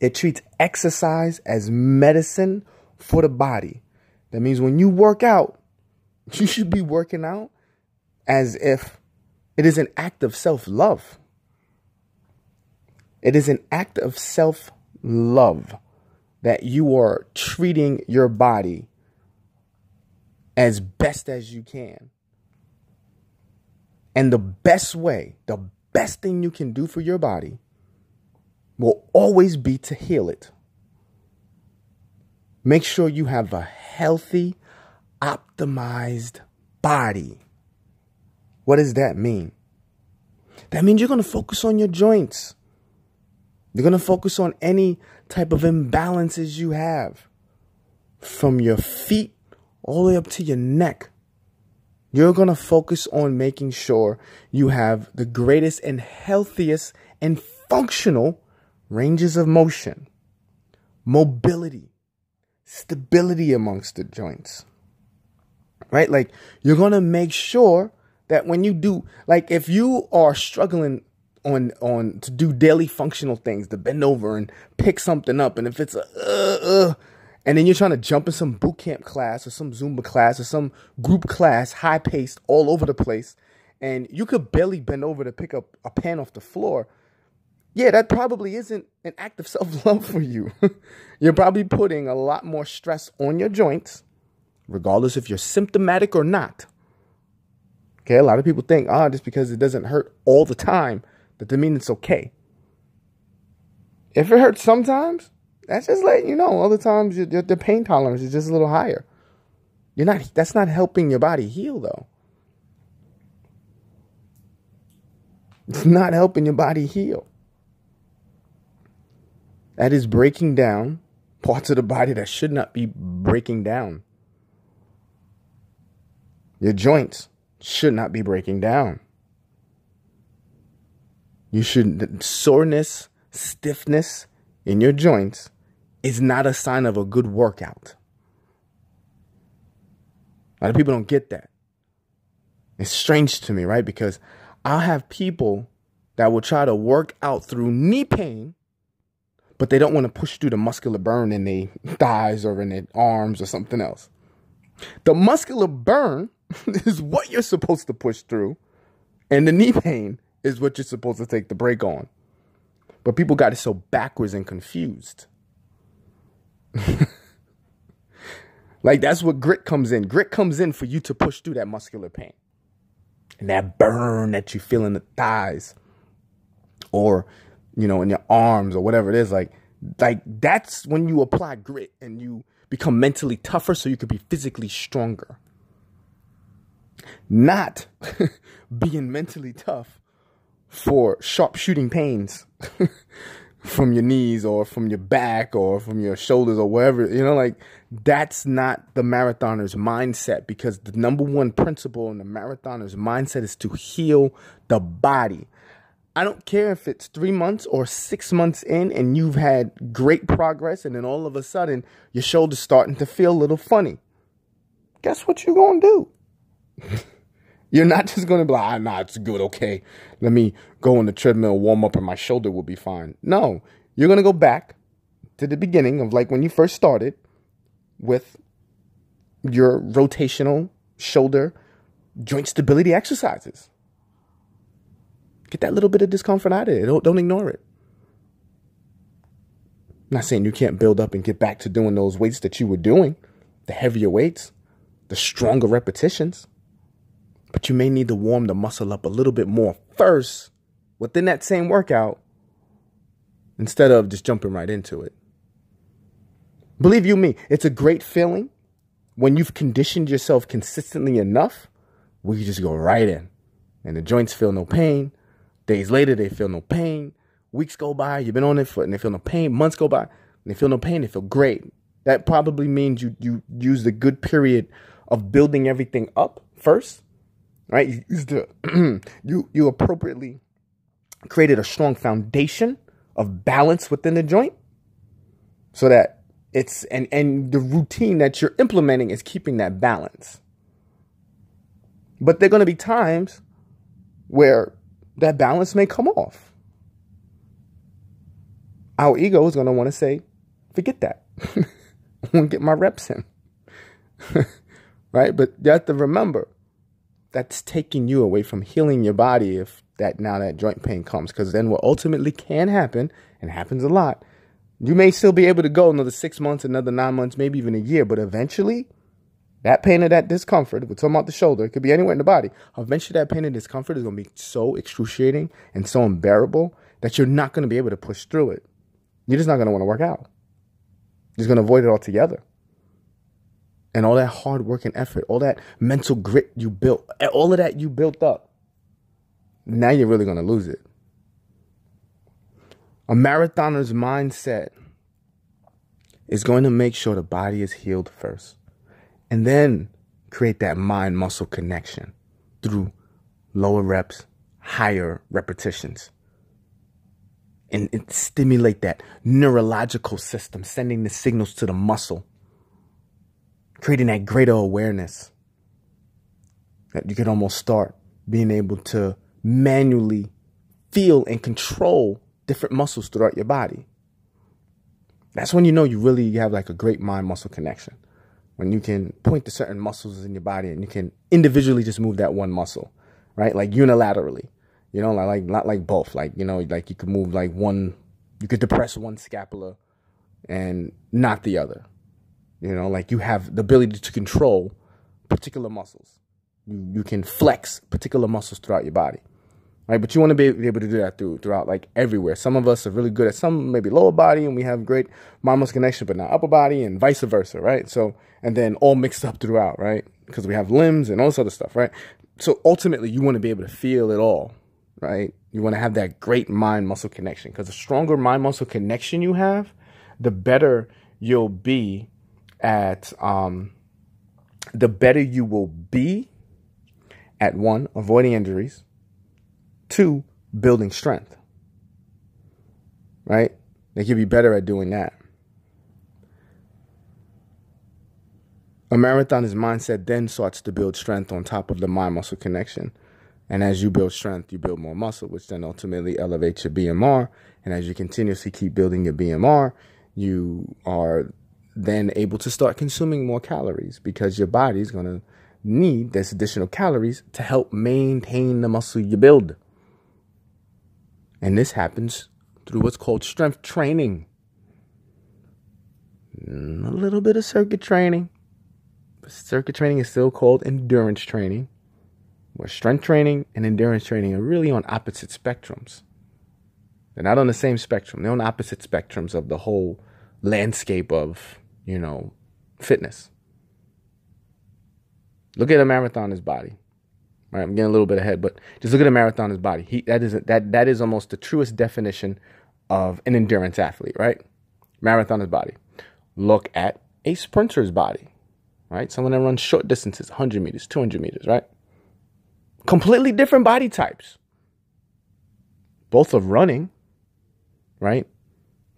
[SPEAKER 1] It treats exercise as medicine for the body. That means when you work out, you should be working out as if it is an act of self love. It is an act of self love that you are treating your body as best as you can. And the best way, the best thing you can do for your body will always be to heal it. Make sure you have a healthy, optimized body. What does that mean? That means you're going to focus on your joints. You're going to focus on any type of imbalances you have from your feet all the way up to your neck. You're going to focus on making sure you have the greatest and healthiest and functional ranges of motion, mobility, stability amongst the joints. Right? Like you're going to make sure that when you do like if you are struggling on on to do daily functional things, to bend over and pick something up and if it's a uh, uh, and then you're trying to jump in some boot camp class or some Zumba class or some group class, high paced, all over the place, and you could barely bend over to pick up a pan off the floor. Yeah, that probably isn't an act of self love for you. you're probably putting a lot more stress on your joints, regardless if you're symptomatic or not. Okay, a lot of people think, ah, oh, just because it doesn't hurt all the time, that doesn't mean it's okay. If it hurts sometimes, that's just letting you know. Other times, your, the pain tolerance is just a little higher. You're not. That's not helping your body heal, though. It's not helping your body heal. That is breaking down parts of the body that should not be breaking down. Your joints should not be breaking down. You should soreness, stiffness in your joints is not a sign of a good workout. A lot of people don't get that. It's strange to me, right? Because I'll have people that will try to work out through knee pain, but they don't want to push through the muscular burn in their thighs or in their arms or something else. The muscular burn is what you're supposed to push through, and the knee pain is what you're supposed to take the break on. But people got it so backwards and confused. like that's what grit comes in. Grit comes in for you to push through that muscular pain. and that burn that you feel in the thighs or you know in your arms or whatever it is like like that's when you apply grit and you become mentally tougher so you could be physically stronger not being mentally tough for sharp shooting pains from your knees or from your back or from your shoulders or wherever you know like that's not the marathoner's mindset because the number one principle in the marathoner's mindset is to heal the body. I don't care if it's three months or six months in and you've had great progress and then all of a sudden your shoulder's starting to feel a little funny. Guess what you're going to do? You're not just going to be like, ah, nah, it's good, okay. Let me go on the treadmill, warm up, and my shoulder will be fine. No, you're going to go back to the beginning of like when you first started with your rotational shoulder joint stability exercises. Get that little bit of discomfort out of it. Don't, don't ignore it. I'm not saying you can't build up and get back to doing those weights that you were doing, the heavier weights, the stronger repetitions. But you may need to warm the muscle up a little bit more first within that same workout instead of just jumping right into it. Believe you me, it's a great feeling when you've conditioned yourself consistently enough where you just go right in and the joints feel no pain. Days later, they feel no pain. Weeks go by, you've been on it for, and they feel no pain. Months go by, and they feel no pain. They feel great. That probably means you you used a good period of building everything up first, right? You used you you appropriately created a strong foundation of balance within the joint, so that it's and and the routine that you're implementing is keeping that balance. But there're going to be times where that balance may come off. Our ego is going to want to say forget that. I want to get my reps in. Right? But you have to remember that's taking you away from healing your body if that now that joint pain comes because then what ultimately can happen and happens a lot you may still be able to go another six months, another nine months, maybe even a year, but eventually, that pain or that discomfort, we're talking about the shoulder, it could be anywhere in the body. Eventually, that pain and discomfort is going to be so excruciating and so unbearable that you're not going to be able to push through it. You're just not going to want to work out. You're just going to avoid it altogether. And all that hard work and effort, all that mental grit you built, all of that you built up, now you're really going to lose it. A marathoner's mindset is going to make sure the body is healed first and then create that mind muscle connection through lower reps, higher repetitions. And, and, stimulate that neurological system, sending the signals to the muscle, creating that greater awareness that you could almost start being able to manually feel and control different muscles throughout your body. That's when you know you really have like a great mind muscle connection. When you can point to certain muscles in your body and you can individually just move that one muscle, right? Like unilaterally, you know, like, like not like both. Like, you know, like you could move like one, you could depress one scapula and not the other. You know, like you have the ability to control particular muscles. You, you can flex particular muscles throughout your body right? But you want to be able to do that through throughout like everywhere. Some of us are really good at some maybe lower body, and we have great mind muscle connection, but not upper body, and vice versa, right? So and then all mixed up throughout, right? Because we have limbs and all this other stuff, right? So ultimately, you want to be able to feel it all, right? You want to have that great mind muscle connection because the stronger mind muscle connection you have, the better you'll be at um, the better you will be at one avoiding injuries Two, building strength. Right? They could be better at doing that. A marathoner's mindset then starts to build strength on top of the mind muscle connection. And as you build strength, you build more muscle, which then ultimately elevates your BMR. And as you continuously keep building your BMR, you are then able to start consuming more calories because your body is going to need this additional calories to help maintain the muscle you build. And this happens through what's called strength training. A little bit of circuit training. But circuit training is still called endurance training. where strength training and endurance training are really on opposite spectrums. They're not on the same spectrum. They're on opposite spectrums of the whole landscape of, you know, fitness. Look at a marathoner's body. Right, I'm getting a little bit ahead, but just look at a marathoner's body. He that is that that is almost the truest definition of an endurance athlete, right? Marathoner's body. Look at a sprinter's body, right? Someone that runs short distances, 100 meters, 200 meters, right? Completely different body types. Both of running, right?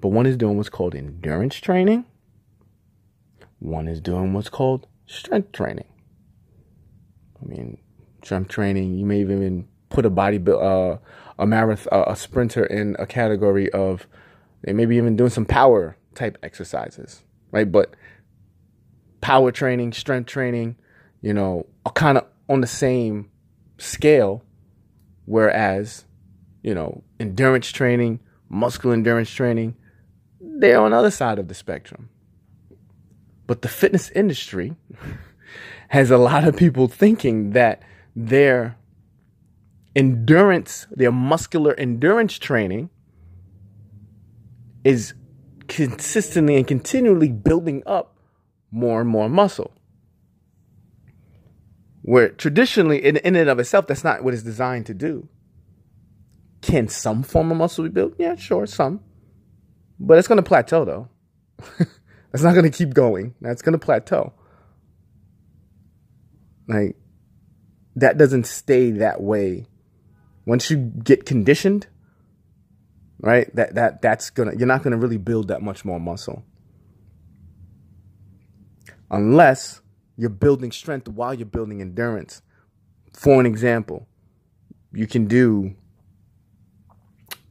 [SPEAKER 1] But one is doing what's called endurance training. One is doing what's called strength training. I mean, strength training, you may even put a body, uh, a marathon, a sprinter in a category of they may be even doing some power type exercises, right? But power training, strength training, you know, are kind of on the same scale. Whereas, you know, endurance training, muscular endurance training, they're on the other side of the spectrum. But the fitness industry has a lot of people thinking that their endurance, their muscular endurance training is consistently and continually building up more and more muscle. Where traditionally, in, in and of itself, that's not what it's designed to do. Can some form of muscle be built? Yeah, sure, some. But it's going to plateau, though. That's not going to keep going. That's going to plateau. Like, that doesn't stay that way. Once you get conditioned, right? That that that's gonna you're not gonna really build that much more muscle unless you're building strength while you're building endurance. For an example, you can do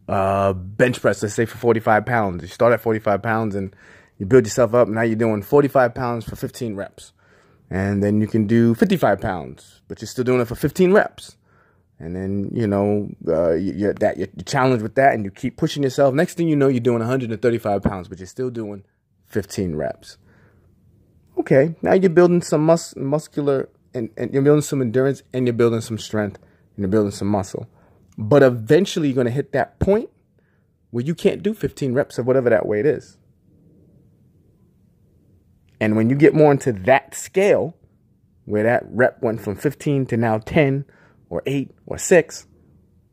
[SPEAKER 1] uh, bench press, let's say for 45 pounds. You start at 45 pounds and you build yourself up. Now you're doing 45 pounds for 15 reps. And then you can do 55 pounds, but you're still doing it for 15 reps. And then, you know, uh, you're, that, you're challenged with that and you keep pushing yourself. Next thing you know, you're doing 135 pounds, but you're still doing 15 reps. Okay, now you're building some mus- muscular and, and you're building some endurance and you're building some strength and you're building some muscle. But eventually you're going to hit that point where you can't do 15 reps of whatever that weight is. And when you get more into that scale, where that rep went from 15 to now 10 or 8 or 6,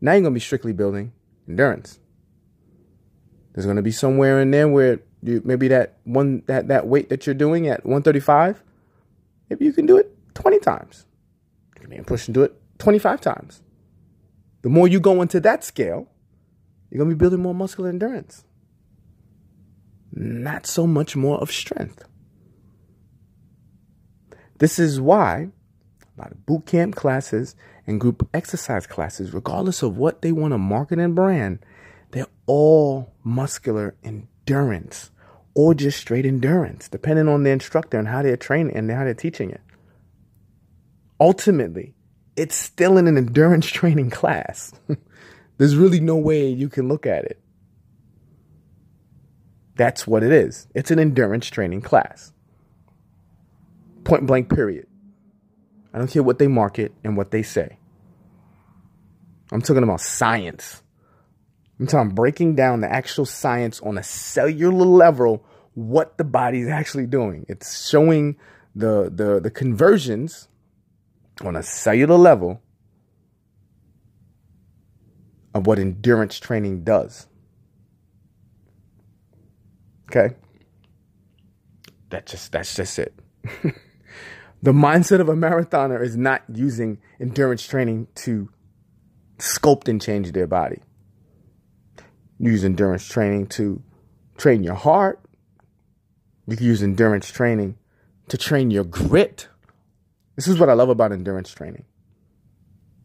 [SPEAKER 1] now you're going to be strictly building endurance. There's going to be somewhere in there where you, maybe that one that, that weight that you're doing at 135, maybe you can do it 20 times. You can push and do it 25 times. The more you go into that scale, you're going to be building more muscular endurance. Not so much more of strength. This is why a lot of boot camp classes and group exercise classes, regardless of what they want to market and brand, they're all muscular endurance or just straight endurance, depending on the instructor and how they're training and how they're teaching it. Ultimately, it's still in an endurance training class. There's really no way you can look at it. That's what it is. It's an endurance training class. Point blank, period. I don't care what they market and what they say. I'm talking about science. I'm talking breaking down the actual science on a cellular level, what the body is actually doing. It's showing the the the conversions on a cellular level of what endurance training does. Okay? That's just that's just it. the mindset of a marathoner is not using endurance training to sculpt and change their body. use endurance training to train your heart. You can use endurance training to train your grit this is what I love about endurance training.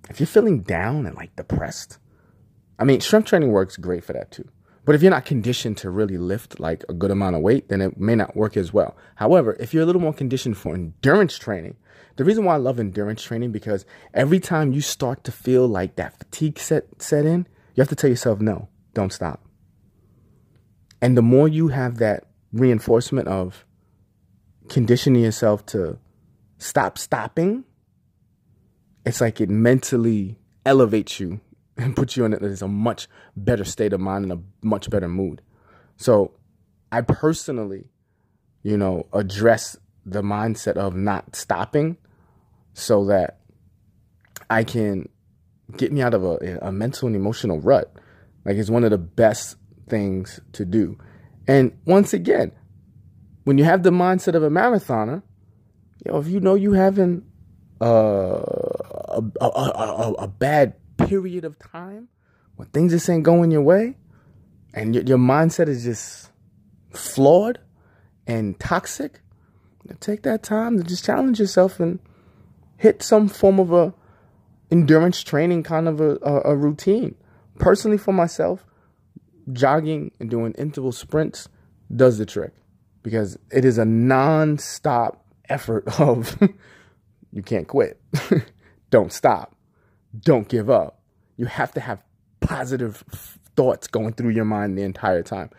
[SPEAKER 1] If you're feeling down and like depressed, I mean, strength training works great for that too. But if you're not conditioned to really lift like a good amount of weight, then it may not work as well. However, if you're a little more conditioned for endurance training, the reason why I love endurance training because every time you start to feel like that fatigue set set in, you have to tell yourself no, don't stop. And the more you have that reinforcement of conditioning yourself to stop stopping, it's like it mentally elevates you and put you in a, a much better state of mind and a much better mood. So I personally, you know, address the mindset of not stopping so that I can get me out of a, a mental and emotional rut. Like it's one of the best things to do. And once again, when you have the mindset of a marathoner, you know, if you know you having uh, a, a, a, a, bad period of time when things just ain't going your way and your, your mindset is just flawed and toxic, take that time to just challenge yourself and hit some form of a endurance training kind of a, a, a routine. Personally, for myself, jogging and doing interval sprints does the trick because it is a non-stop effort of you can't quit. Don't stop. Don't give up. You have to have positive thoughts going through your mind the entire time.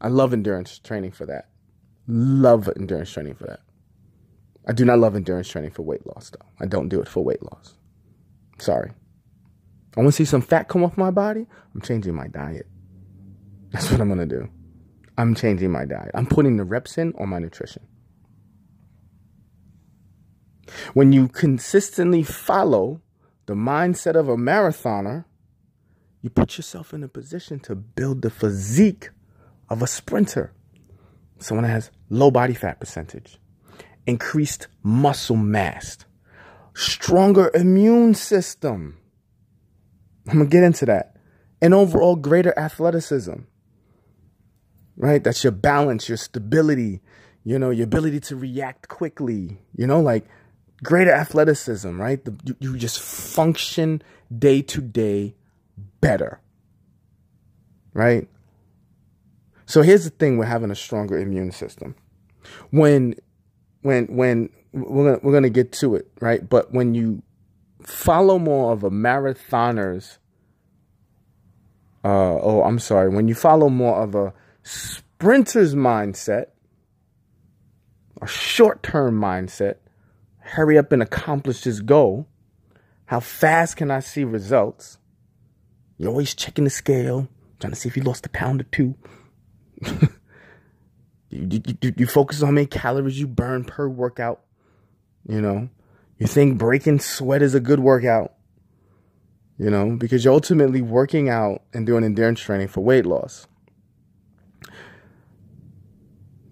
[SPEAKER 1] I love endurance training for that. Love endurance training for that. I do not love endurance training for weight loss, though. I don't do it for weight loss. Sorry. I want to see some fat come off my body. I'm changing my diet. That's what I'm going to do. I'm changing my diet. I'm putting the reps in on my nutrition. When you consistently follow the mindset of a marathoner, you put yourself in a position to build the physique of a sprinter. Someone that has low body fat percentage, increased muscle mass, stronger immune system. I'm to get into that. And overall greater athleticism. Right? That's your balance, your stability, you know, your ability to react quickly, you know, like greater athleticism, right? The, you, you just function day to day better. Right? So here's the thing with having a stronger immune system. When when when we're gonna, we're gonna get to it, right? But when you follow more of a marathoner's, uh, oh, I'm sorry, when you follow more of a sprinter's mindset, a short-term mindset, hurry up and accomplish this goal. How fast can I see results? You're always checking the scale, trying to see if you lost a pound or two. you, you, you focus on how many calories you burn per workout. You know, you think breaking sweat is a good workout. You know, because you're ultimately working out and doing endurance training for weight loss.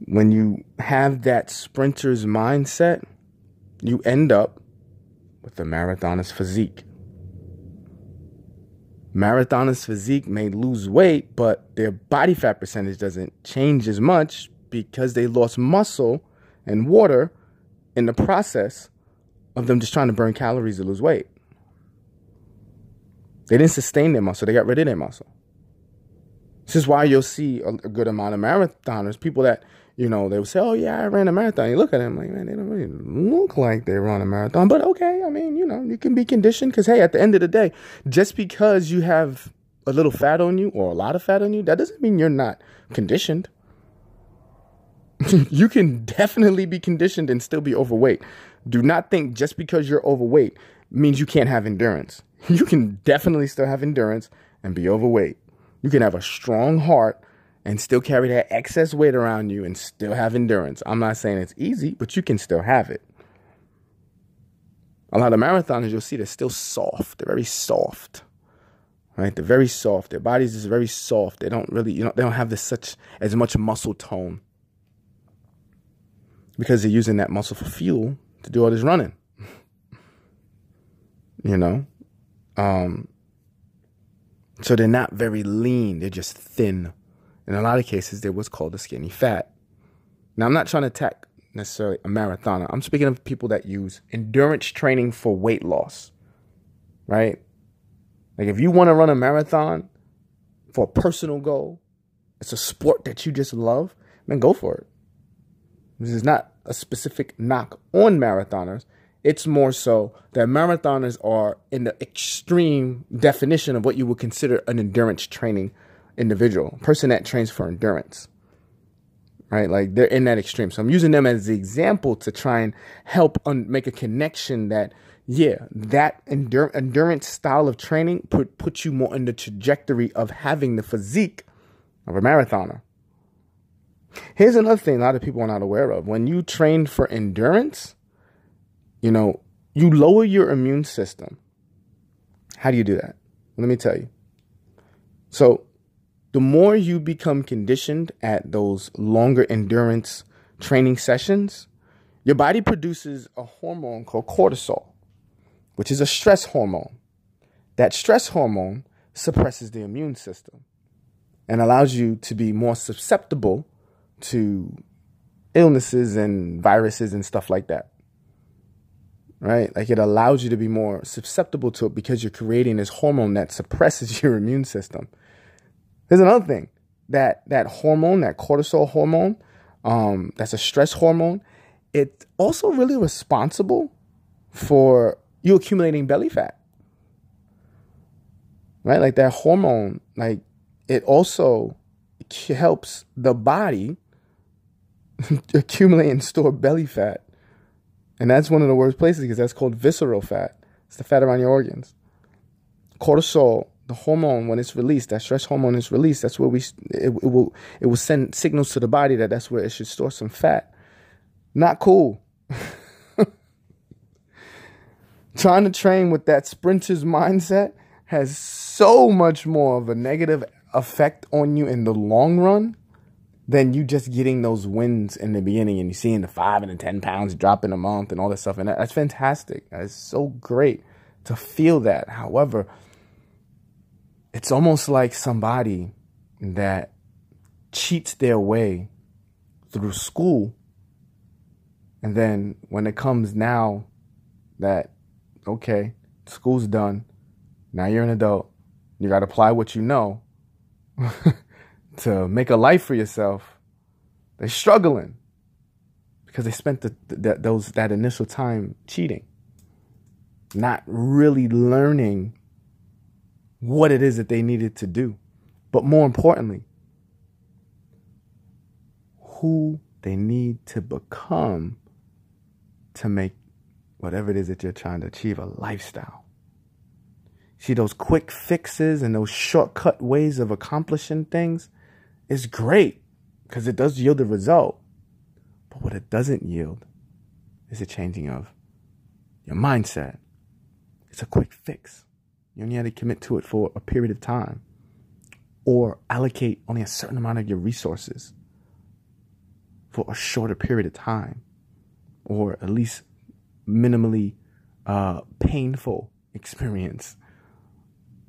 [SPEAKER 1] When you have that sprinter's mindset, you end up with the marathoner's physique. Marathoners' physique may lose weight, but their body fat percentage doesn't change as much because they lost muscle and water in the process of them just trying to burn calories to lose weight. They didn't sustain their muscle, they got rid of their muscle. This is why you'll see a, a good amount of marathoners, people that you know, they would say, "Oh yeah, I ran a marathon." You look at them like, man, they don't really look like they run a marathon. But okay, I mean, you know, you can be conditioned because hey, at the end of the day, just because you have a little fat on you or a lot of fat on you, that doesn't mean you're not conditioned. you can definitely be conditioned and still be overweight. Do not think just because you're overweight means you can't have endurance. You can definitely still have endurance and be overweight. You can have a strong heart and still carry that excess weight around you and still have endurance. I'm not saying it's easy, but you can still have it. A lot of marathoners you'll see they're still soft. They're very soft. Right? They're very soft. Their bodies is very soft. They don't really, you know, they don't have this such as much muscle tone. Because they're using that muscle for fuel to do all this running. you know? Um so they're not very lean, they're just thin in a lot of cases, they're what's called a skinny fat. Now, I'm not trying to attack necessarily a marathoner. I'm speaking of people that use endurance training for weight loss, right? Like if you want to run a marathon for a personal goal, it's a sport that you just love, then go for it. This is not a specific knock on marathoners. It's more so that marathoners are in the extreme definition of what you would consider an endurance training individual, person that trains for endurance. Right? Like they're in that extreme. So I'm using them as the example to try and help un- make a connection that yeah, that endur- endurance style of training put puts you more in the trajectory of having the physique of a marathoner. Here's another thing a lot of people are not aware of. When you train for endurance, you know, you lower your immune system. How do you do that? Let me tell you. So, the more you become conditioned at those longer endurance training sessions, your body produces a hormone called cortisol which is a stress hormone. That stress hormone suppresses the immune system and allows you to be more susceptible to illnesses and viruses and stuff like that. Right? Like it allows you to be more susceptible to it because you're creating this hormone that suppresses your immune system. There's another thing that that hormone, that cortisol hormone, um, that's a stress hormone. It's also really responsible for you accumulating belly fat. Right? Like that hormone, like it also helps the body accumulate and store belly fat. And that's one of the worst places because that's called visceral fat. It's the fat around your organs. Cortisol, the hormone, when it's released, that stress hormone is released. That's where we it, it will it will send signals to the body that that's where it should store some fat. Not cool. trying to train with that sprinter's mindset has so much more of a negative effect on you in the long run than you just getting those wins in the beginning and you seeing the five and the 10 pounds drop in a month and all that stuff. And that's fantastic. That's so great to feel that. However, it's almost like somebody that cheats their way through school. And then when it comes now that okay, school's done. Now you're an adult. You got to apply what you know to make a life for yourself. They're struggling because they spent the, the, those that initial time cheating, not really learning what it is that they needed to do. But more importantly, who they need to become to make whatever it is that you're trying to achieve, a lifestyle. See, those quick fixes and those shortcut ways of accomplishing things is great because it does yield a result. But what it doesn't yield is a changing of your mindset. It's a quick fix. You only have to commit to it for a period of time or allocate only a certain amount of your resources for a shorter period of time or at least minimally uh, painful experience,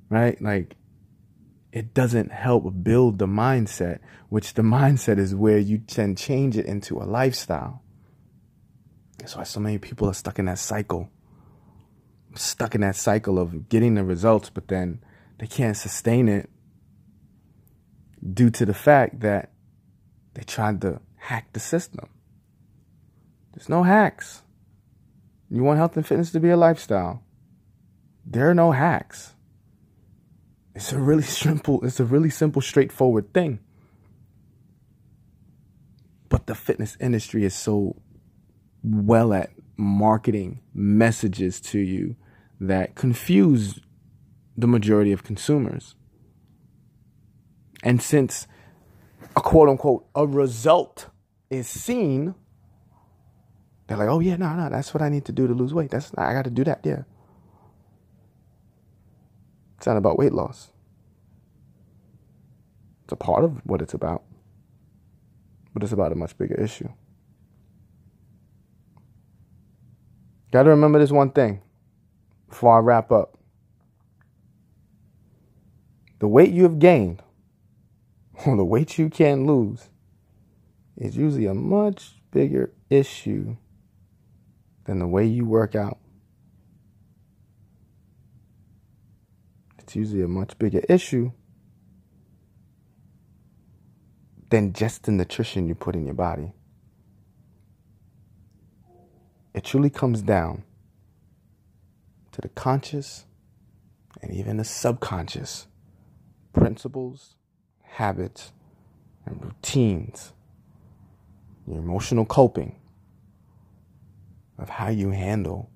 [SPEAKER 1] right? Like it doesn't help build the mindset, which the mindset is where you then change it into a lifestyle. That's why so many people are stuck in that cycle, stuck in that cycle of getting the results, but then they can't sustain it due to the fact that they tried to hack the system. There's no hacks. You want health and fitness to be a lifestyle. There are no hacks. It's a really simple, it's a really simple, straightforward thing. But the fitness industry is so well at marketing messages to you that confuse the majority of consumers. And since a quote unquote a result is seen, they're like, oh yeah, no, no, that's what I need to do to lose weight. That's I got to do that. Yeah. It's not about weight loss. It's a part of what it's about, but it's about a much bigger issue. Got to remember this one thing before I wrap up. The weight you have gained, or the weight you can lose, is usually a much bigger issue than the way you work out. It's usually a much bigger issue than just the nutrition you put in your body. It truly comes down to the conscious and even the subconscious principles, habits, and routines, your emotional coping of how you handle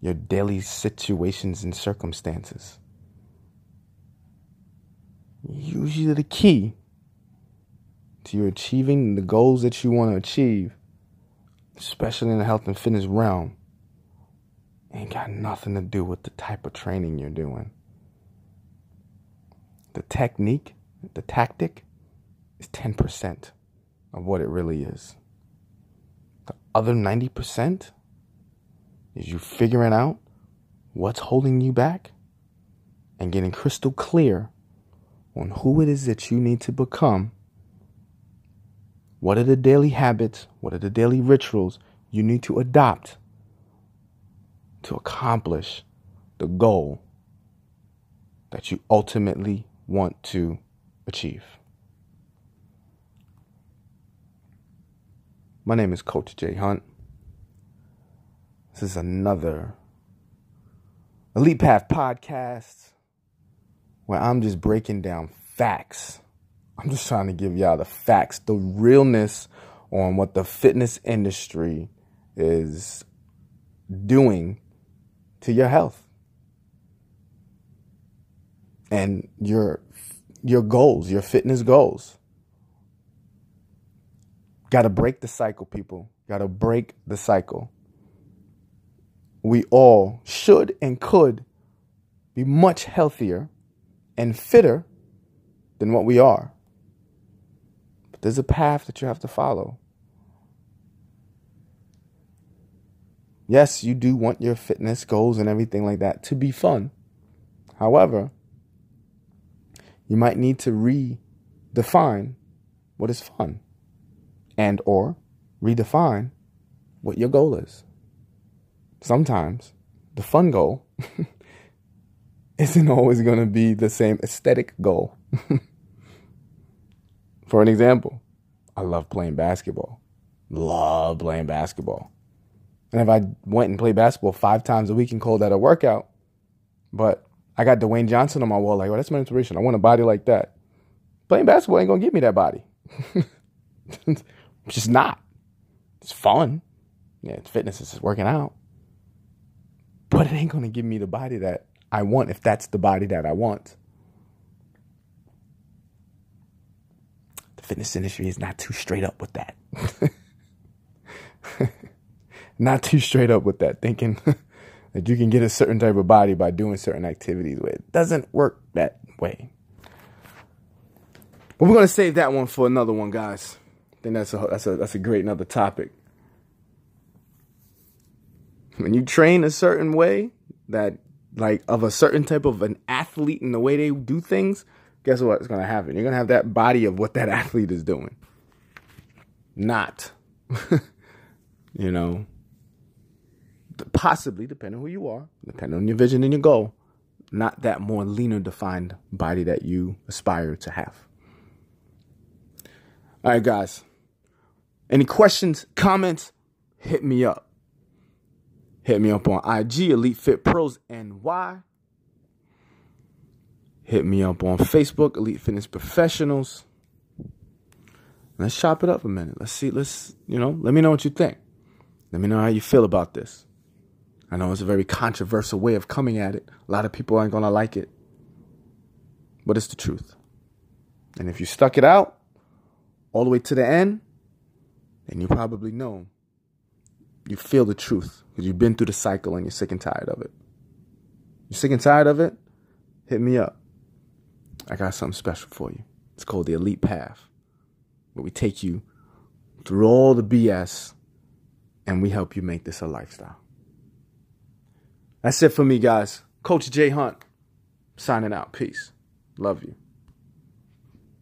[SPEAKER 1] your daily situations and circumstances. Usually, the key to you achieving the goals that you want to achieve, especially in the health and fitness realm, ain't got nothing to do with the type of training you're doing. The technique, the tactic, is 10% of what it really is. The other 90% is you figuring out what's holding you back and getting crystal clear on who it is that you need to become. What are the daily habits? What are the daily rituals you need to adopt to accomplish the goal that you ultimately want to achieve? My name is Coach Jay Hunt. This is another Elite Path podcast where I'm just breaking down facts. I'm just trying to give y'all the facts, the realness on what the fitness industry is doing to your health and your your goals, your fitness goals. Got to break the cycle, people. Got to break the cycle. We all should and could be much healthier and fitter than what we are. But there's a path that you have to follow. Yes, you do want your fitness goals and everything like that to be fun. However, you might need to redefine what is fun and or redefine what your goal is. Sometimes the fun goal isn't always going to be the same aesthetic goal. For an example, I love playing basketball. Love playing basketball. And if I went and played basketball five times a week and called that a workout, but I got Dwayne Johnson on my wall, like, well, that's my inspiration. I want a body like that. Playing basketball ain't gonna give me that body. It's just not. It's fun. Yeah, it's fitness, it's working out. But it ain't gonna give me the body that I want if that's the body that I want. The fitness industry is not too straight up with that. not too straight up with that, thinking that you can get a certain type of body by doing certain activities. It doesn't work that way. But we're gonna save that one for another one, guys think that's a that's a that's a great another topic. When you train a certain way, that like of a certain type of an athlete and the way they do things, guess what's gonna happen? You're gonna have that body of what that athlete is doing. Not, you know, possibly depending who you are, depending on your vision and your goal, not that more leaner defined body that you aspire to have. All right, guys. Any questions, comments, hit me up. Hit me up on IG, Elite Fit Pros NY. Hit me up on Facebook, Elite Fitness Professionals. Let's chop it up a minute. Let's see, let's, you know, let me know what you think. Let me know how you feel about this. I know it's a very controversial way of coming at it. A lot of people aren't going to like it. But it's the truth. And if you stuck it out all the way to the end, and you probably know you feel the truth because you've been through the cycle and you're sick and tired of it. You're sick and tired of it? Hit me up. I got something special for you. It's called the Elite Path, where we take you through all the BS and we help you make this a lifestyle. That's it for me, guys. Coach Jay Hunt signing out. Peace. Love you.